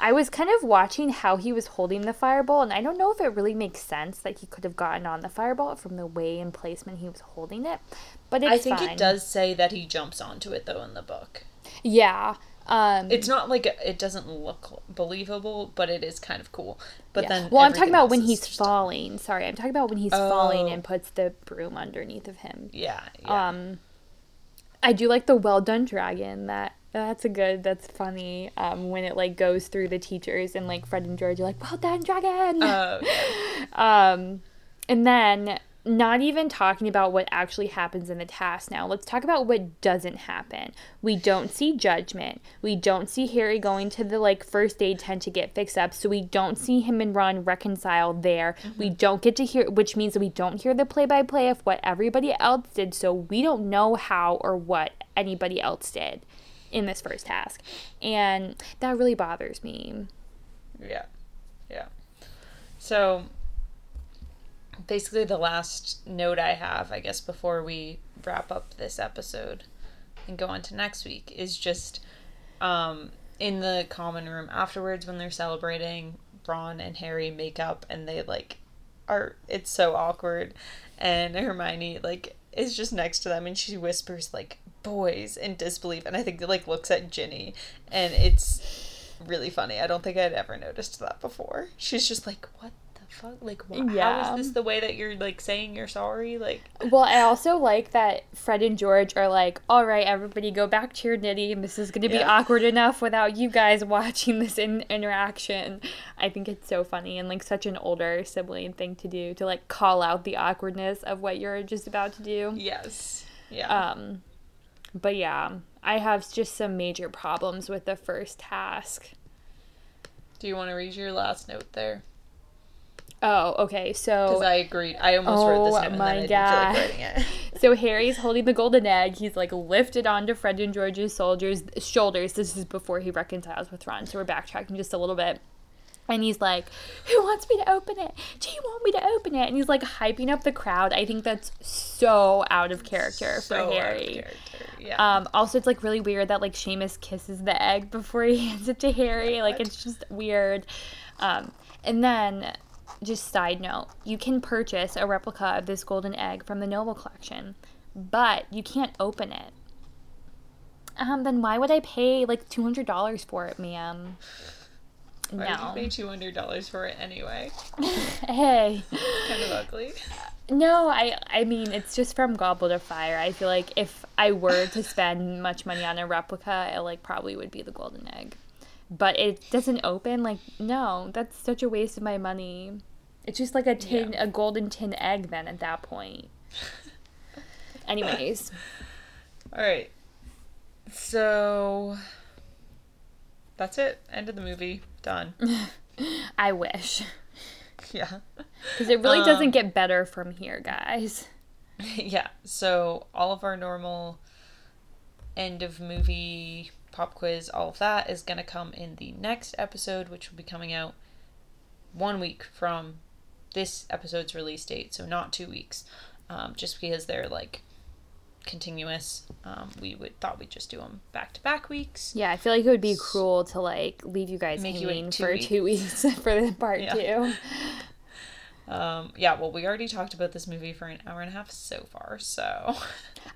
I was kind of watching how he was holding the firebolt and I don't know if it really makes sense that he could have gotten on the firebolt from the way and placement he was holding it. But it's I think fine. it does say that he jumps onto it though in the book. Yeah. Um It's not like it doesn't look believable, but it is kind of cool. But Yeah. then well, I'm talking about when he's falling. Sorry, I'm talking about when he's falling Oh. and puts the broom underneath of him. Yeah, yeah. Um, I do like the well done dragon. That that's a good. That's funny. Um, when it like goes through the teachers and like Fred and George are like, "Well done, dragon." Uh, yeah. um, and then not even talking about what actually happens in the task now. Let's talk about what doesn't happen. We don't see judgment. We don't see Harry going to the like first aid tent to get fixed up. So we don't see him and Ron reconcile there. Mm-hmm. We don't get to hear which means that we don't hear the play by play of what everybody else did. So we don't know how or what anybody else did in this first task. And that really bothers me. Yeah. Yeah. So basically the last note I have, I guess, before we wrap up this episode and go on to next week is just um in the common room afterwards when they're celebrating, Ron and Harry make up and they like are it's so awkward and Hermione like is just next to them and she whispers like boys in disbelief and I think like looks at Ginny and it's really funny. I don't think I'd ever noticed that before. She's just like, "What the fuck? Like, wh- Yeah. is this the way that you're like saying you're sorry?" Like, Well, I also like that Fred and George are like, all right, everybody go back to your knitting. This is going to be Yeah. awkward enough without you guys watching this in- interaction. I think it's so funny and like such an older sibling thing to do to like call out the awkwardness of what you're just about to do. yes, yeah, Um, but yeah, I have just some major problems with the first task. Do you want to read your last note there? Oh, okay. Because So I agreed. I almost wrote this Oh note and my then I didn't feel like writing it. So Harry's holding the golden egg. He's like lifted onto Fred and George's soldiers shoulders. This is before he reconciles with Ron. So we're backtracking just a little bit. And he's like, Who wants me to open it? Do you want me to open it? And he's like hyping up the crowd. I think that's so out of character So for out of Harry. character, Yeah. Um, also, it's like really weird that like Seamus kisses the egg before he hands it to Harry. Like it's just weird. Um, and then, just side note, you can purchase a replica of this golden egg from the Noble collection, but you can't open it. Um, then why would I pay like two hundred dollars for it, ma'am? Why would No. you pay two hundred dollars for it anyway? Hey. Kind of ugly. No, I I mean it's just from Goblet of Fire. I feel like if I were to spend much money on a replica, it like probably would be the golden egg. But it doesn't open. Like no, that's such a waste of my money. It's just like a tin, a golden tin egg. Then at that point. Anyways, All right. So that's it. End of the movie. Done. I wish yeah. because it really Um, doesn't get better from here, guys. yeah. So all of our normal end of movie pop quiz, all of that is going to come in the next episode, which will be coming out one week from this episode's release date. So not two weeks, um, just because they're like continuous. Um, we would thought we'd just do them back to back weeks. Yeah, I feel like it would be cruel to like leave you guys Make you hanging two for weeks. two weeks for the part Yeah. two. Um, yeah, well, we already talked about this movie for an hour and a half so far, so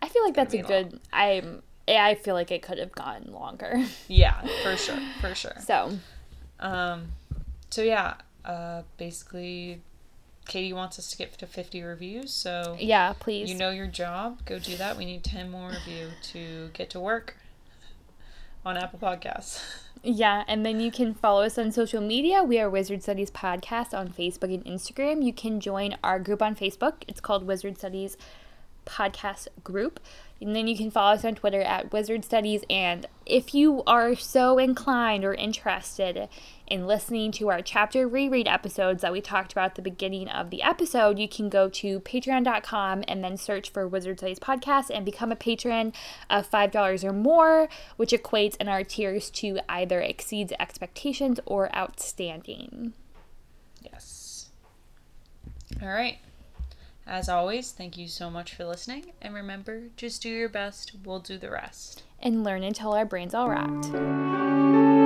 I feel like that's a be long. good. I'm. I feel like it could have gone longer. yeah, for sure, for sure. So Um, so yeah, uh, basically, Katie wants us to get to 50 reviews, so yeah, please. you know your job. Go do that. We need 10 more of you to get to work on Apple Podcasts. yeah, and then you can follow us on social media. We are Wizard Studies Podcast on Facebook and Instagram. You can join our group on Facebook. It's called Wizard Studies Podcast Group. And then you can follow us on Twitter at Wizard Studies. And if you are so inclined or interested in listening to our chapter reread episodes that we talked about at the beginning of the episode, you can go to patreon.com and then search for Wizard Studies Podcast and become a patron of $5 or more, which equates in our tiers to either exceeds expectations or outstanding. Yes. All right. As always, thank you so much for listening. And remember, just do your best, we'll do the rest. And learn until our brains all rocked.